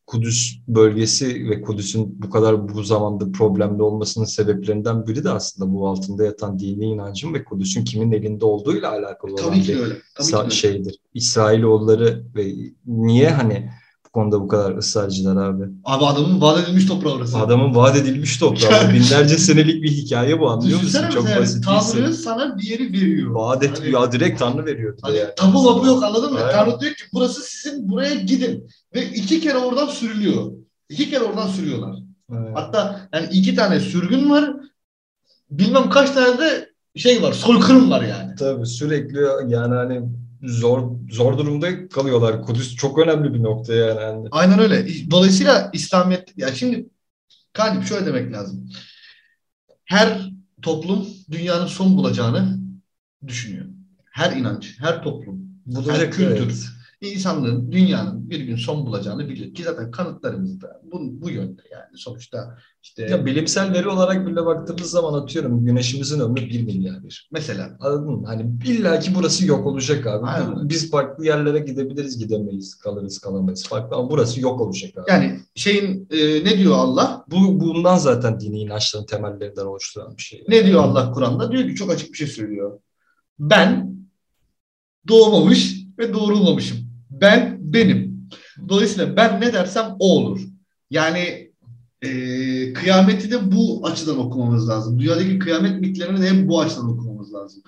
Kudüs bölgesi ve Kudüs'ün bu kadar bu zamanda problemli olmasının sebeplerinden biri de aslında bu altında yatan dini inancın ve Kudüs'ün kimin elinde olduğuyla alakalı olan Tabii ki öyle. Tabii ki şeydir. İsrailoğulları ve niye hani konuda bu kadar ısrarcılar abi. Abi adamın vaat edilmiş toprağı orası. Adamın vaat edilmiş toprağı. Binlerce senelik bir hikaye bu anlıyor musun? Çok basit Tanrı sana bir yeri veriyor. Vaat et, hani, ya direkt Tanrı veriyor. Hani, yani. Tabu mabu yok anladın mı? Aynen. Tanrı diyor ki burası sizin buraya gidin. Ve iki kere oradan sürülüyor. İki kere oradan sürüyorlar. Aynen. Hatta yani iki tane sürgün var. Bilmem kaç tane de şey var, soykırım var yani. Tabii sürekli yani hani zor zor durumda kalıyorlar. Kudüs çok önemli bir nokta yani. Aynen öyle. Dolayısıyla İslamiyet ya şimdi Kalip şöyle demek lazım. Her toplum dünyanın son bulacağını düşünüyor. Her inanç, her toplum, Bulacak, her kültür, evet insanlığın, dünyanın bir gün son bulacağını biliyor. Ki zaten kanıtlarımız da bu, bu yönde yani. Sonuçta işte... Ya bilimsel veri olarak bile baktığımız zaman atıyorum güneşimizin ömrü 1 milyar bir. Mesela. Anladın mı? Hani illa ki burası yok olacak abi. Aynen. Biz farklı yerlere gidebiliriz gidemeyiz. Kalırız kalamayız. Farklı ama burası yok olacak abi. Yani şeyin e, ne diyor Allah? Bu bundan zaten dini inançların temellerinden oluşturan bir şey. Ne diyor Allah Kur'an'da? Diyor ki çok açık bir şey söylüyor. Ben doğmamış ve doğrulmamışım. Ben benim. Dolayısıyla ben ne dersem o olur. Yani e, kıyameti de bu açıdan okumamız lazım. Dünyadaki kıyamet mitlerini de hep bu açıdan okumamız lazım.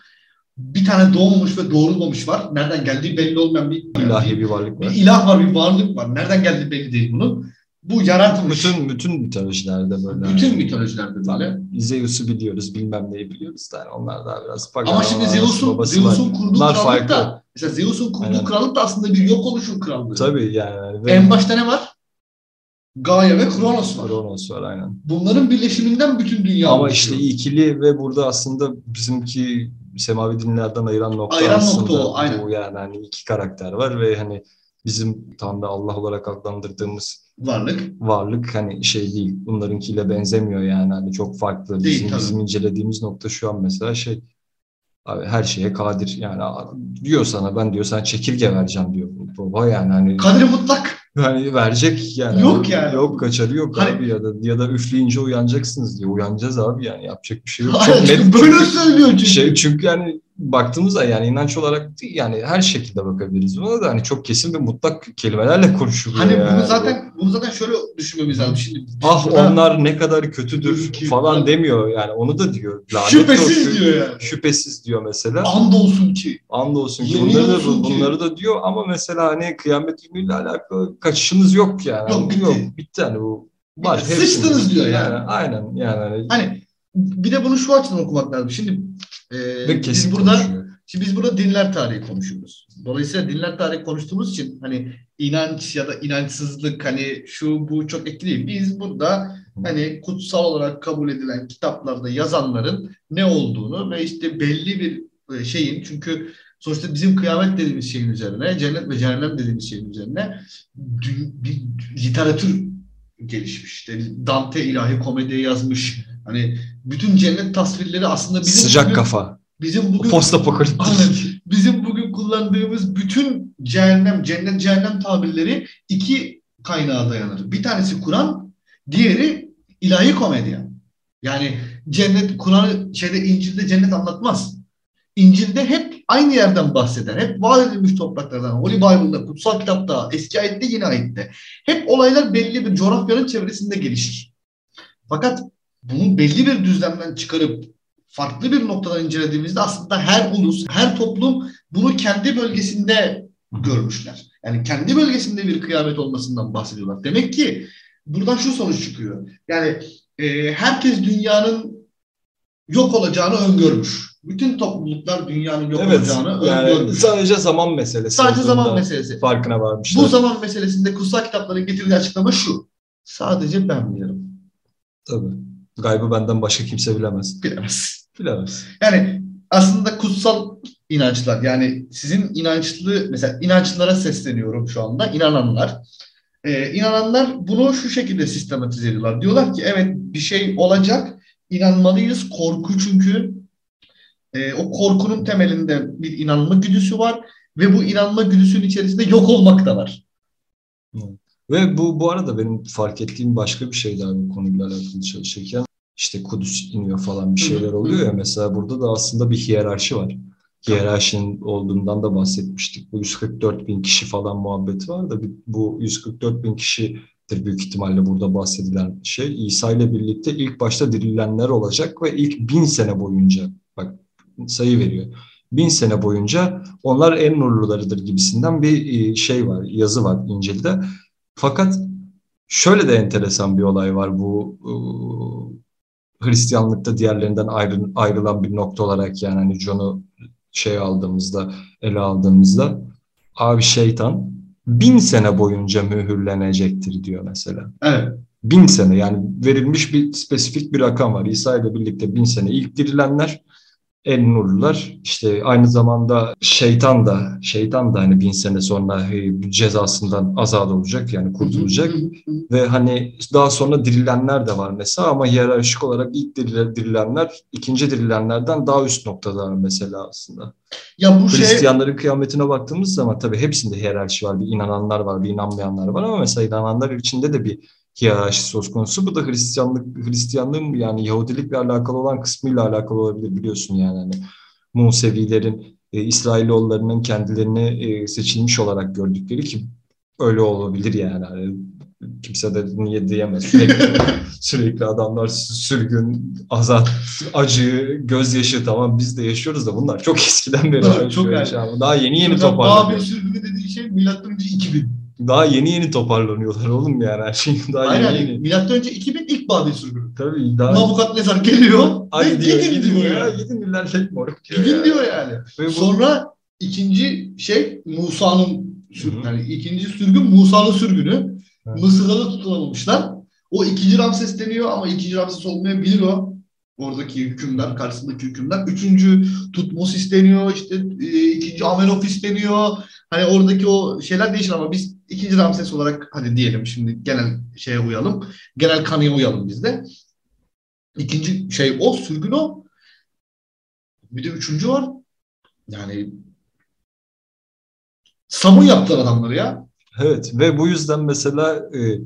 Bir tane doğmamış ve doğrulmamış var. Nereden geldiği belli olmayan bir ilahi bir varlık var. Bir ilah var, bir varlık var. Nereden geldiği belli değil bunun. Bu yaratmış. Bütün bütün mitolojilerde böyle. Bütün mitolojilerde böyle. Zeus'u biliyoruz, bilmem neyi biliyoruz. Yani onlar da biraz farklı. Ama şimdi Zeus'un Zeus'un kurduğu krallık da mesela Zeus'un kurduğu Aynen. krallık da aslında bir yok oluşun krallığı. Tabii yani. Ve... En başta ne var? Gaia ve Kronos var. Kronos var aynen. Bunların birleşiminden bütün dünya Ama oluşuyor. işte ikili ve burada aslında bizimki semavi dinlerden ayıran nokta ayıran aslında nokta o, aynen. bu yani hani iki karakter var ve hani bizim Tanrı Allah olarak adlandırdığımız varlık. Varlık hani şey değil. Bunlarınkiyle benzemiyor yani. Hani çok farklı. Değil, bizim, bizim incelediğimiz nokta şu an mesela şey abi her şeye kadir. Yani diyor sana ben diyor sana çekirge vereceğim diyor. Baba yani hani kadri mutlak. Yani verecek yani. Yok yani. Yok kaçarı yok hani, abi ya da ya da üfleyince uyanacaksınız diyor. Uyanacağız abi yani yapacak bir şey yok. <laughs> Çok net böyle söylüyor çünkü. Şey çünkü yani baktığımızda yani inanç olarak değil, yani her şekilde bakabiliriz buna da hani çok kesin ve mutlak kelimelerle konuşuluyor. Hani yani. bunu zaten bunu zaten şöyle düşünmemiz lazım şimdi. Ah onlar ne kadar kötüdür ki, falan ben... demiyor yani onu da diyor. Lanet şüphesiz olsun, diyor yani. Şüphesiz diyor mesela. Andolsun ki. Andolsun ki. Bunları da, ki. bunları da diyor ama mesela hani kıyamet günüyle alakalı kaçışınız yok yani. Yok bitti. Yok, bitti hani bu var. Sıçtınız diyor yani. yani. Aynen yani. Hani, hani bir de bunu şu açıdan okumak lazım. Şimdi e, kesin biz burada konuşuyor. şimdi biz burada dinler tarihi konuşuyoruz. Dolayısıyla dinler tarihi konuştuğumuz için hani inanç ya da inançsızlık hani şu bu çok etkili Biz burada hani kutsal olarak kabul edilen kitaplarda yazanların ne olduğunu ve işte belli bir e, şeyin çünkü Sonuçta bizim kıyamet dediğimiz şeyin üzerine, cennet ve cehennem dediğimiz şeyin üzerine bir literatür gelişmiş. İşte Dante ilahi komedi yazmış. Hani bütün cennet tasvirleri aslında bizim sıcak bugün, kafa. Bizim bugün post apokaliptik. Bizim bugün kullandığımız bütün cehennem, cennet cehennem tabirleri iki kaynağa dayanır. Bir tanesi Kur'an, diğeri ilahi komedya. Yani cennet Kur'an şeyde İncil'de cennet anlatmaz. İncil'de hep aynı yerden bahseder. Hep vaat edilmiş topraklardan. Holy Bible'da, kutsal kitapta, eski ayette yine ayette. Hep olaylar belli bir coğrafyanın çevresinde gelişir. Fakat bunu belli bir düzlemden çıkarıp farklı bir noktadan incelediğimizde aslında her ulus, her toplum bunu kendi bölgesinde görmüşler. Yani kendi bölgesinde bir kıyamet olmasından bahsediyorlar. Demek ki buradan şu sonuç çıkıyor. Yani e, herkes dünyanın yok olacağını öngörmüş. Bütün topluluklar dünyanın yok evet, olacağını yani öngörmüş. Sadece zaman meselesi. Sadece zaman meselesi. Farkına varmışlar. Bu zaman meselesinde kutsal kitapların getirdiği açıklama şu. Sadece ben bilirim. Tabii. Gaybı benden başka kimse bilemez. Bilemez. Bilemez. Yani aslında kutsal inançlar yani sizin inançlı mesela inançlara sesleniyorum şu anda inananlar. Ee, inananlar bunu şu şekilde sistematize ediyorlar. Diyorlar ki evet bir şey olacak inanmalıyız korku çünkü e, o korkunun temelinde bir inanma güdüsü var ve bu inanma güdüsünün içerisinde yok olmak da var. Ve bu bu arada benim fark ettiğim başka bir şey daha bu konuyla alakalı çalışırken işte Kudüs iniyor falan bir şeyler oluyor ya mesela burada da aslında bir hiyerarşi var. Hiyerarşinin olduğundan da bahsetmiştik. Bu 144 bin kişi falan muhabbeti var da bu 144 bin kişidir büyük ihtimalle burada bahsedilen şey. İsa ile birlikte ilk başta dirilenler olacak ve ilk bin sene boyunca bak sayı veriyor. Bin sene boyunca onlar en nurlularıdır gibisinden bir e, şey var, yazı var İncil'de. Fakat şöyle de enteresan bir olay var bu Hristiyanlıkta diğerlerinden ayrı, ayrılan bir nokta olarak yani hani John'u şey aldığımızda, ele aldığımızda abi şeytan bin sene boyunca mühürlenecektir diyor mesela. Evet. Bin sene yani verilmiş bir spesifik bir rakam var. İsa ile birlikte bin sene ilk dirilenler en nurlular işte aynı zamanda şeytan da şeytan da hani bin sene sonra e, cezasından azad olacak yani kurtulacak ve hani daha sonra dirilenler de var mesela ama hiyerarşik olarak ilk dirilenler ikinci dirilenlerden daha üst noktalar mesela aslında. Ya bu şey- Hristiyanların şey... kıyametine baktığımız zaman tabii hepsinde hiyerarşi var. Bir inananlar var, bir inanmayanlar var ama mesela inananlar içinde de bir hiyerarşi söz konusu. Bu da Hristiyanlık, Hristiyanlığın yani Yahudilikle alakalı olan kısmıyla alakalı olabilir biliyorsun yani. Hani Musevilerin, e, İsrailoğullarının kendilerini e, seçilmiş olarak gördükleri ki öyle olabilir yani. yani kimse de niye diyemez. Sürekli, <laughs> sürekli adamlar sürgün, azat, acı, gözyaşı tamam biz de yaşıyoruz da bunlar çok eskiden beri çok, çok yaşıyor. Daha yeni yeni toparlanıyor. Babil sürgünü dediği şey milattan önce 2000. Daha yeni yeni toparlanıyorlar oğlum yani her şey <laughs> daha Aynen. yeni yeni. Milattan önce 2000 ilk Babil sürgünü. Tabii daha. Nabukadnezar geliyor. Hadi diyor, gidin, gidin diyor ya. Gidin millet moruk diyor. Gidin ya. diyor yani. Ve bu... Sonra ikinci şey Musa'nın sürgünü. Yani ikinci sürgün Musa'nın sürgünü. Mısır'da tutulamamışlar. O ikinci Ramses deniyor ama ikinci Ramses olmayabilir o. Oradaki hükümler, karşısındaki hükümler. Üçüncü Tutmosis deniyor, işte e, ikinci Amenofis deniyor. Hani oradaki o şeyler değişir ama biz ikinci Ramses olarak hadi diyelim şimdi genel şeye uyalım. Genel kanıya uyalım biz de. İkinci şey o, sürgün o. Bir de üçüncü var. Yani samun yaptılar adamları ya. Evet ve bu yüzden mesela e,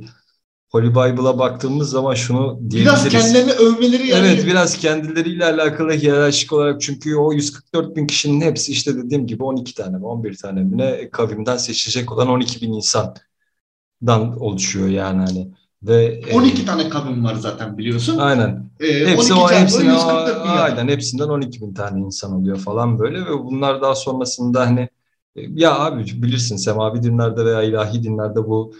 Holy Bible'a baktığımız zaman şunu diyebiliriz. Biraz kendilerini övmeleri yani. Evet biraz kendileriyle alakalı hiyerarşik olarak çünkü o 144 bin kişinin hepsi işte dediğim gibi 12 tane mi 11 tane mi ne kavimden seçilecek olan 12 bin insandan oluşuyor yani hani. Ve 12 e, tane kavim var zaten biliyorsun. Aynen. E, Hepsi o hepsine, aynen hepsinden 12 bin tane insan oluyor falan böyle ve bunlar daha sonrasında hani e, ya abi bilirsin semavi dinlerde veya ilahi dinlerde bu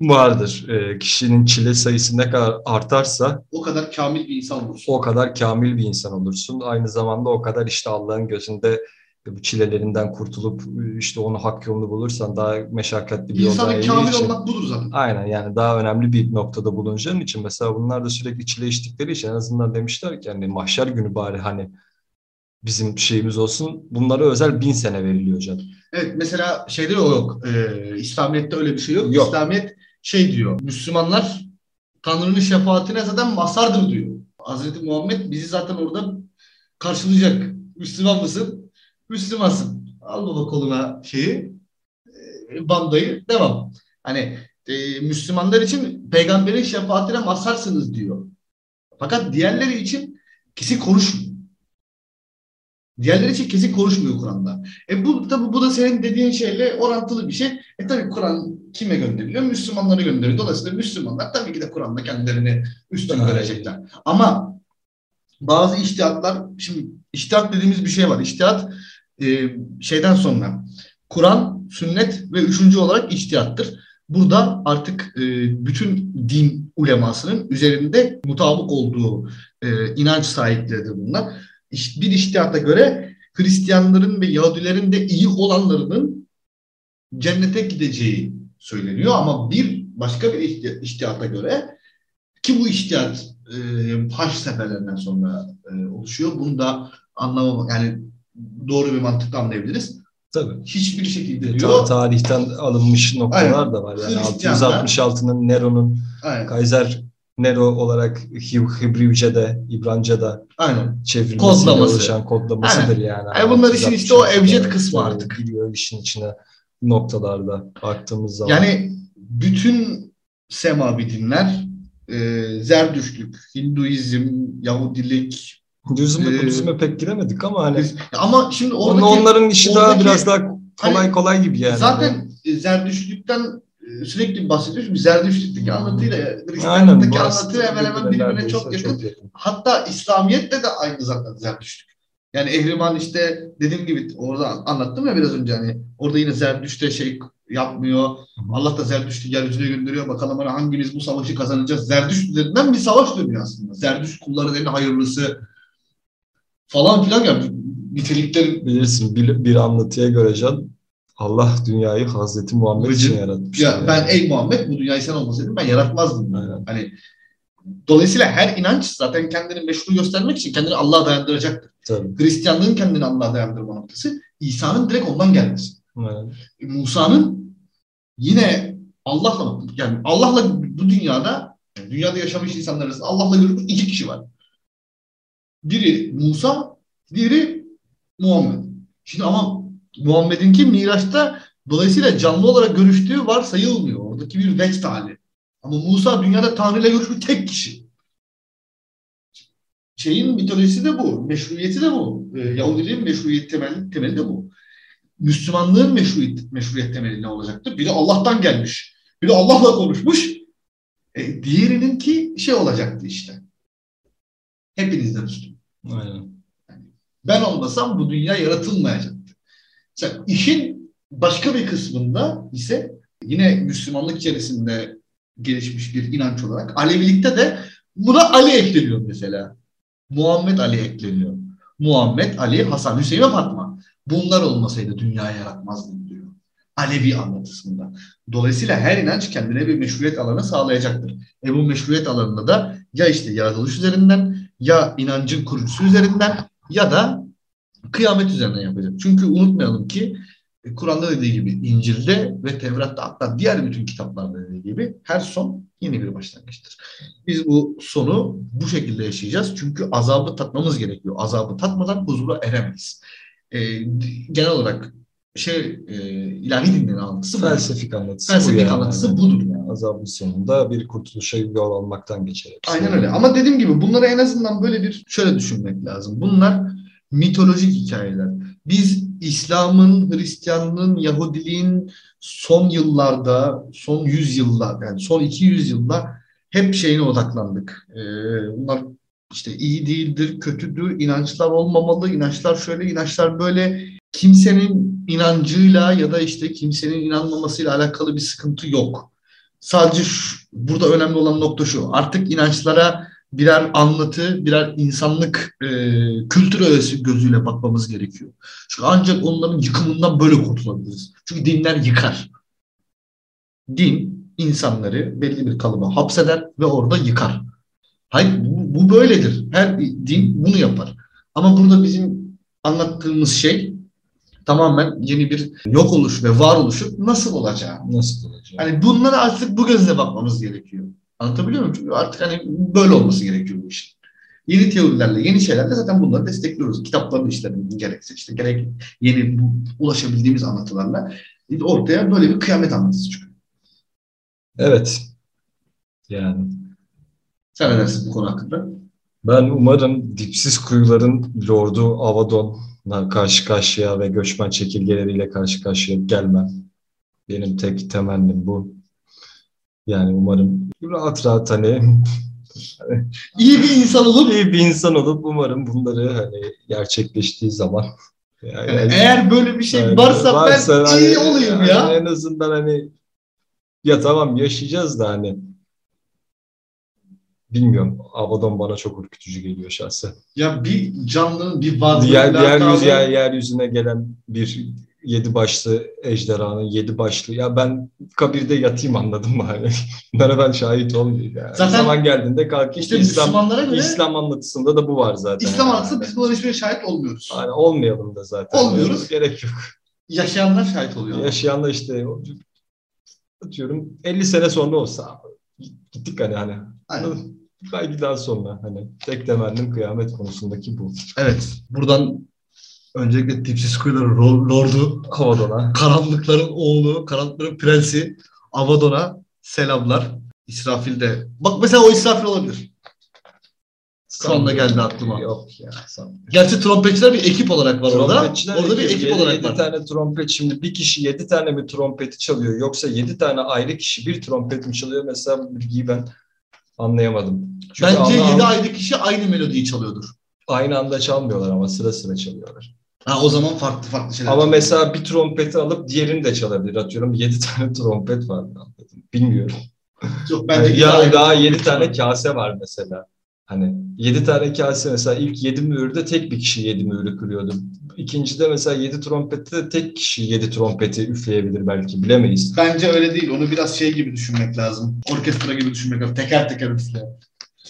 vardır. E, kişinin çile sayısı ne kadar artarsa o kadar kamil bir insan olursun. O kadar kamil bir insan olursun. Aynı zamanda o kadar işte Allah'ın gözünde bu çilelerinden kurtulup işte onu hak yolunu bulursan daha meşakkatli bir yolda İnsanın kamil için, olmak budur zaten. Aynen yani daha önemli bir noktada bulunacağın için mesela bunlar da sürekli çile içtikleri için en azından demişler ki hani mahşer günü bari hani bizim şeyimiz olsun. Bunlara özel bin sene veriliyor hocam. Evet mesela şeyde o yok. Ee, İslamiyet'te öyle bir şey yok. Yok. İslamiyet şey diyor. Müslümanlar Tanrı'nın şefaatine zaten mazhardır diyor. Hazreti Muhammed bizi zaten orada karşılayacak. Müslüman mısın? Müslümansın. Al baba koluna şeyi, e, bandayı, devam. Hani e, Müslümanlar için peygamberin şefaatine mazharsınız diyor. Fakat diğerleri için kesin konuşmuyor. Diğerleri için kesin konuşmuyor Kur'an'da. E bu tabi bu da senin dediğin şeyle orantılı bir şey. E tabi Kur'an kime gönderiliyor? Müslümanlara gönderiyor. Dolayısıyla Müslümanlar tabii ki de Kur'an'da kendilerini üstün görecekler. Ama bazı iştihatlar, şimdi iştihat dediğimiz bir şey var. İştihat e, şeyden sonra Kur'an, sünnet ve üçüncü olarak içtihattır. Burada artık e, bütün din ulemasının üzerinde mutabık olduğu e, inanç sahipleridir bunlar. Bir iştihata göre Hristiyanların ve Yahudilerin de iyi olanlarının cennete gideceği söyleniyor ama bir başka bir ihti- iştihata göre ki bu iştihat e, haç seferlerinden sonra e, oluşuyor. Bunu da anlamam yani doğru bir mantıkla anlayabiliriz. Tabii. Hiçbir şekilde Ta- diyor. tarihten alınmış noktalar da var. Yani Hristiyanlar- 666'nın Nero'nun Aynen. Kaiser Nero olarak Hi- Hebrivce'de, İbranca'da Aynen. çevrilmesiyle Kodlaması. oluşan kodlamasıdır yani. Yani bunlar işin işte o 666'da evcet kısmı artık. Giriyor işin içine noktalarda baktığımız zaman. Yani bütün semavi dinler e, Zerdüştlük, Hinduizm, Yahudilik Budizm'e, Ee, Budizm'e pek giremedik ama hani ama şimdi oradaki onların işi daha oradaki- biraz daha kolay Hani kolay gibi yani. zaten e, Zerdüştlükten e, sürekli bahsediyoruz. Çünkü Zerdüştlükteki anlatıyla Aynen. Hristiyanlıktaki bu anlatı hemen hemen birbirine çok yakın. yakın. Hatta İslamiyet'te de aynı zaten Zerdüştlük. Yani Ehriman işte dediğim gibi orada anlattım ya biraz önce hani orada yine Zerdüşt'te şey yapmıyor. Allah da Zerdüşt'ü yeryüzüne gönderiyor. Bakalım hani hangimiz bu savaşı kazanacağız. Zerdüşt üzerinden bir savaş dönüyor aslında. Zerdüşt kulların en hayırlısı falan filan yani niteliklerin Bilirsin bir, bir anlatıya göre Can Allah dünyayı Hazreti Muhammed için Bıcır. yaratmış. ya yani. ben ey Muhammed bu dünyayı sen olmasaydın ben yaratmazdım. Aynen. Hani dolayısıyla her inanç zaten kendini meşru göstermek için kendini Allah'a dayandıracaktır. Tabii. Hristiyanlığın kendini Allah'a dayandırma noktası İsa'nın direkt ondan gelmesi. Aynen. E, Musa'nın yine Allah'la yani Allah'la bu dünyada dünyada yaşamış insanlar arasında Allah'la görüşmüş iki kişi var. Biri Musa, diğeri Muhammed. Şimdi ama Muhammed'inki Miraç'ta dolayısıyla canlı olarak görüştüğü var sayılmıyor. Oradaki bir vecd hali. Ama Musa dünyada Tanrı ile görüşmüş tek kişi. Şeyin mitolojisi de bu. Meşruiyeti de bu. Ee, Yahudiliğin meşruiyet temeli, temeli de bu. Müslümanlığın meşruiyet, meşruiyet temeli ne olacaktır? Biri Allah'tan gelmiş. Biri Allah'la konuşmuş. E, diğerininki şey olacaktı işte. Hepinizden üstün. Aynen. Ben olmasam bu dünya yaratılmayacaktı. Mesela işin başka bir kısmında ise yine Müslümanlık içerisinde gelişmiş bir inanç olarak Alevilikte de buna Ali ekleniyor mesela. Muhammed Ali ekleniyor. Muhammed, Ali, Hasan, Hüseyin ve Fatma. Bunlar olmasaydı dünyayı yaratmazdım diyor. Alevi anlatısında. Dolayısıyla her inanç kendine bir meşruiyet alanı sağlayacaktır. E bu meşruiyet alanında da ya işte yaratılış üzerinden ya inancın kurucusu üzerinden ya da kıyamet üzerinden yapacak. Çünkü unutmayalım ki Kur'an'da dediği gibi İncil'de ve Tevrat'ta hatta diğer bütün kitaplarda dediği gibi her son yeni bir başlangıçtır. Biz bu sonu bu şekilde yaşayacağız. Çünkü azabı tatmamız gerekiyor. Azabı tatmadan huzura eremeyiz. E, genel olarak şey e, ilahi dinlerin anlatısı. Felsefik anlatısı Felsefik bu yani. anlatısı budur yani. Azabın sonunda bir kurtuluşa yol almaktan geçer. Aynen öyle. Ama dediğim gibi bunları en azından böyle bir şöyle düşünmek lazım. Bunlar mitolojik hikayeler. Biz İslam'ın, Hristiyanlığın, Yahudiliğin son yıllarda, son yüzyılda, yani son 200 yılda hep şeyine odaklandık. Ee, bunlar işte iyi değildir, kötüdür, inançlar olmamalı, inançlar şöyle, inançlar böyle. Kimsenin inancıyla ya da işte kimsenin inanmamasıyla alakalı bir sıkıntı yok. Sadece şu, burada önemli olan nokta şu. Artık inançlara birer anlatı, birer insanlık e, kültür öğesi gözüyle bakmamız gerekiyor. Çünkü ancak onların yıkımından böyle kurtulabiliriz. Çünkü dinler yıkar. Din insanları belli bir kalıba hapseder ve orada yıkar. Hayır bu, bu böyledir. Her din bunu yapar. Ama burada bizim anlattığımız şey tamamen yeni bir yok oluş ve varoluşu nasıl olacağı. Nasıl olacak? Hani bunlara artık bu gözle bakmamız gerekiyor. Anlatabiliyor muyum? Çünkü artık hani böyle olması gerekiyor bu işin. Yeni teorilerle, yeni şeylerle zaten bunları destekliyoruz. Kitapların işlerini gerekse işte gerek yeni bu, ulaşabildiğimiz anlatılarla ortaya böyle bir kıyamet anlatısı çıkıyor. Evet. Yani. Sen ne dersin bu konu hakkında? Ben umarım dipsiz kuyuların lordu Avadon'la karşı karşıya ve göçmen çekirgeleriyle karşı karşıya gelmem. Benim tek temennim bu. Yani umarım rahat rahat hani <laughs> iyi bir insan olup iyi bir insan olup umarım bunları hani gerçekleştiği zaman <laughs> yani, yani eğer böyle bir şey yani varsa, varsa ben hani, iyi olayım yani ya. En azından hani ya tamam yaşayacağız da hani bilmiyorum. Abaddon bana çok ürkütücü geliyor şahsen. Ya bir canlının bir varlığı diğer, diğer yüz, yer, yeryüzüne gelen bir yedi başlı ejderhanın yedi başlı. Ya ben kabirde yatayım anladım mı? Hani bunlara <laughs> ben şahit olmayayım. Yani. Zaten zaman geldiğinde kalkayım. İşte İslam, Müslümanlara göre İslam anlatısında da bu var zaten. İslam anlatısı yani. biz bunlara hiçbir şahit olmuyoruz. Yani olmayalım da zaten. Olmuyoruz. Gerek yok. Yaşayanlar şahit oluyor. Yaşayanlar işte atıyorum 50 sene sonra olsa gittik hani hani. Aynen. Belki daha sonra hani tek temennim kıyamet konusundaki bu. Evet. Buradan öncelikle Tipsiz Kuyuların Lord'u Avadon'a. Karanlıkların oğlu, Karanlıkların prensi Avadon'a selamlar. İsrafil de. Bak mesela o İsrafil olabilir. Anda geldi aklıma. Yok ya. Sanmıyorum. Gerçi trompetçiler bir ekip olarak var orada. Orada bir ekip olarak yedi var. tane trompet şimdi bir kişi yedi tane mi trompeti çalıyor yoksa yedi tane ayrı kişi bir trompet mi çalıyor mesela bu bilgiyi ben anlayamadım. Çünkü Bence anla, yedi ayrı kişi aynı melodiyi çalıyordur. Aynı anda çalmıyorlar ama sıra sıra çalıyorlar. Ha, o zaman farklı farklı şeyler. Ama çalıyor. mesela bir trompeti alıp diğerini de çalabilir. Atıyorum yedi <laughs> tane trompet var. Bilmiyorum. Yok bence yani ya daha yedi tane kase var mesela. Hani yedi tane kase mesela ilk yedi mühürde tek bir kişi yedi mühürü kırıyordu. İkincide mesela yedi trompette de tek kişi yedi trompeti üfleyebilir belki bilemeyiz. Bence öyle değil. Onu biraz şey gibi düşünmek lazım. Orkestra gibi düşünmek lazım. Teker teker üfleyen.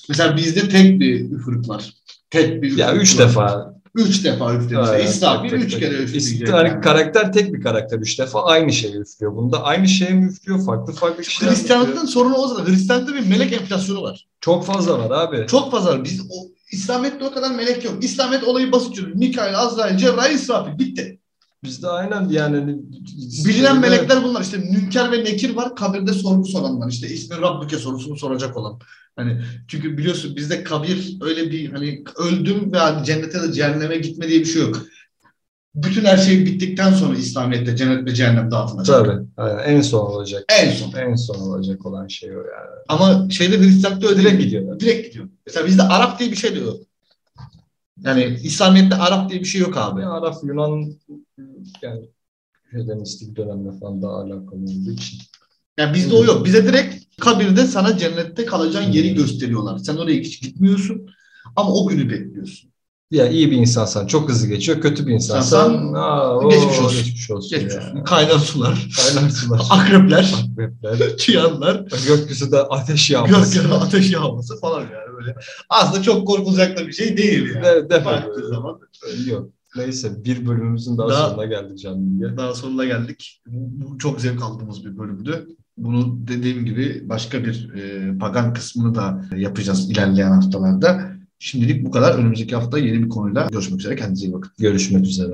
Mesela bizde tek bir üfürük var. Tek bir üfürük Ya üç var. defa. Üç defa üflemiş. Evet, İsrafil üç tek, kere üfleyecek. Yani. Karakter tek bir karakter üç defa aynı şeyi üflüyor. Bunda aynı şeyi mi üflüyor? Farklı farklı kişiler Hristiyanlıktan sorunu o zaman. Hristiyanlıkta bir melek enflasyonu var. Çok fazla var abi. Çok fazla var. Biz o, İslamiyet'te o kadar melek yok. İslamiyet olayı basit çözülür. Mikail, Azrail, Cebrail, İsrafil. Bitti. Bizde aynen yani hani bilinen melekler bunlar işte Münker ve Nekir var kabirde sorgu soranlar işte ismi Rabbüke sorusunu soracak olan. Hani çünkü biliyorsun bizde kabir öyle bir hani öldüm ve cennete de cehenneme gitme diye bir şey yok. Bütün her şey bittikten sonra İslamiyet'te cennet ve cehennem dağıtılacak. Tabii. Aynen. En son olacak. En son. En son olacak olan şey o yani. Ama şeyde Hristiyanlıkta öyle direkt gidiyor. Direkt gidiyor. Mesela bizde Arap diye bir şey de yok. Yani İslamiyet'te Arap diye bir şey yok abi. Arap, Yunan yani Helenistik dönemle falan daha alakalı olduğu için. Yani bizde o yok. Bize direkt kabirde sana cennette kalacağın yeri gösteriyorlar. Sen oraya hiç gitmiyorsun ama o günü bekliyorsun. Ya iyi bir insansan çok hızlı geçiyor. Kötü bir insansan Sen, aa, geçmiş olsun. Geçmiş olsun. Geçmiş olsun. Kaynar sular. Kaynar sular. <laughs> Akrepler. Akrepler. <laughs> Çıyanlar. Gökyüzünde ateş yağması. Gökyüzünde ateş yağması falan yani böyle. Aslında çok korkulacak da bir şey değil yani. De, de Baktığı zaman. Yok. Neyse bir bölümümüzün daha, daha sonuna geldik Can Bilge. Daha sonuna geldik. Bu çok zevk aldığımız bir bölümdü. Bunu dediğim gibi başka bir e, pagan kısmını da yapacağız ilerleyen haftalarda. Şimdilik bu kadar. Önümüzdeki hafta yeni bir konuyla görüşmek üzere. Kendinize iyi bakın. Görüşmek üzere.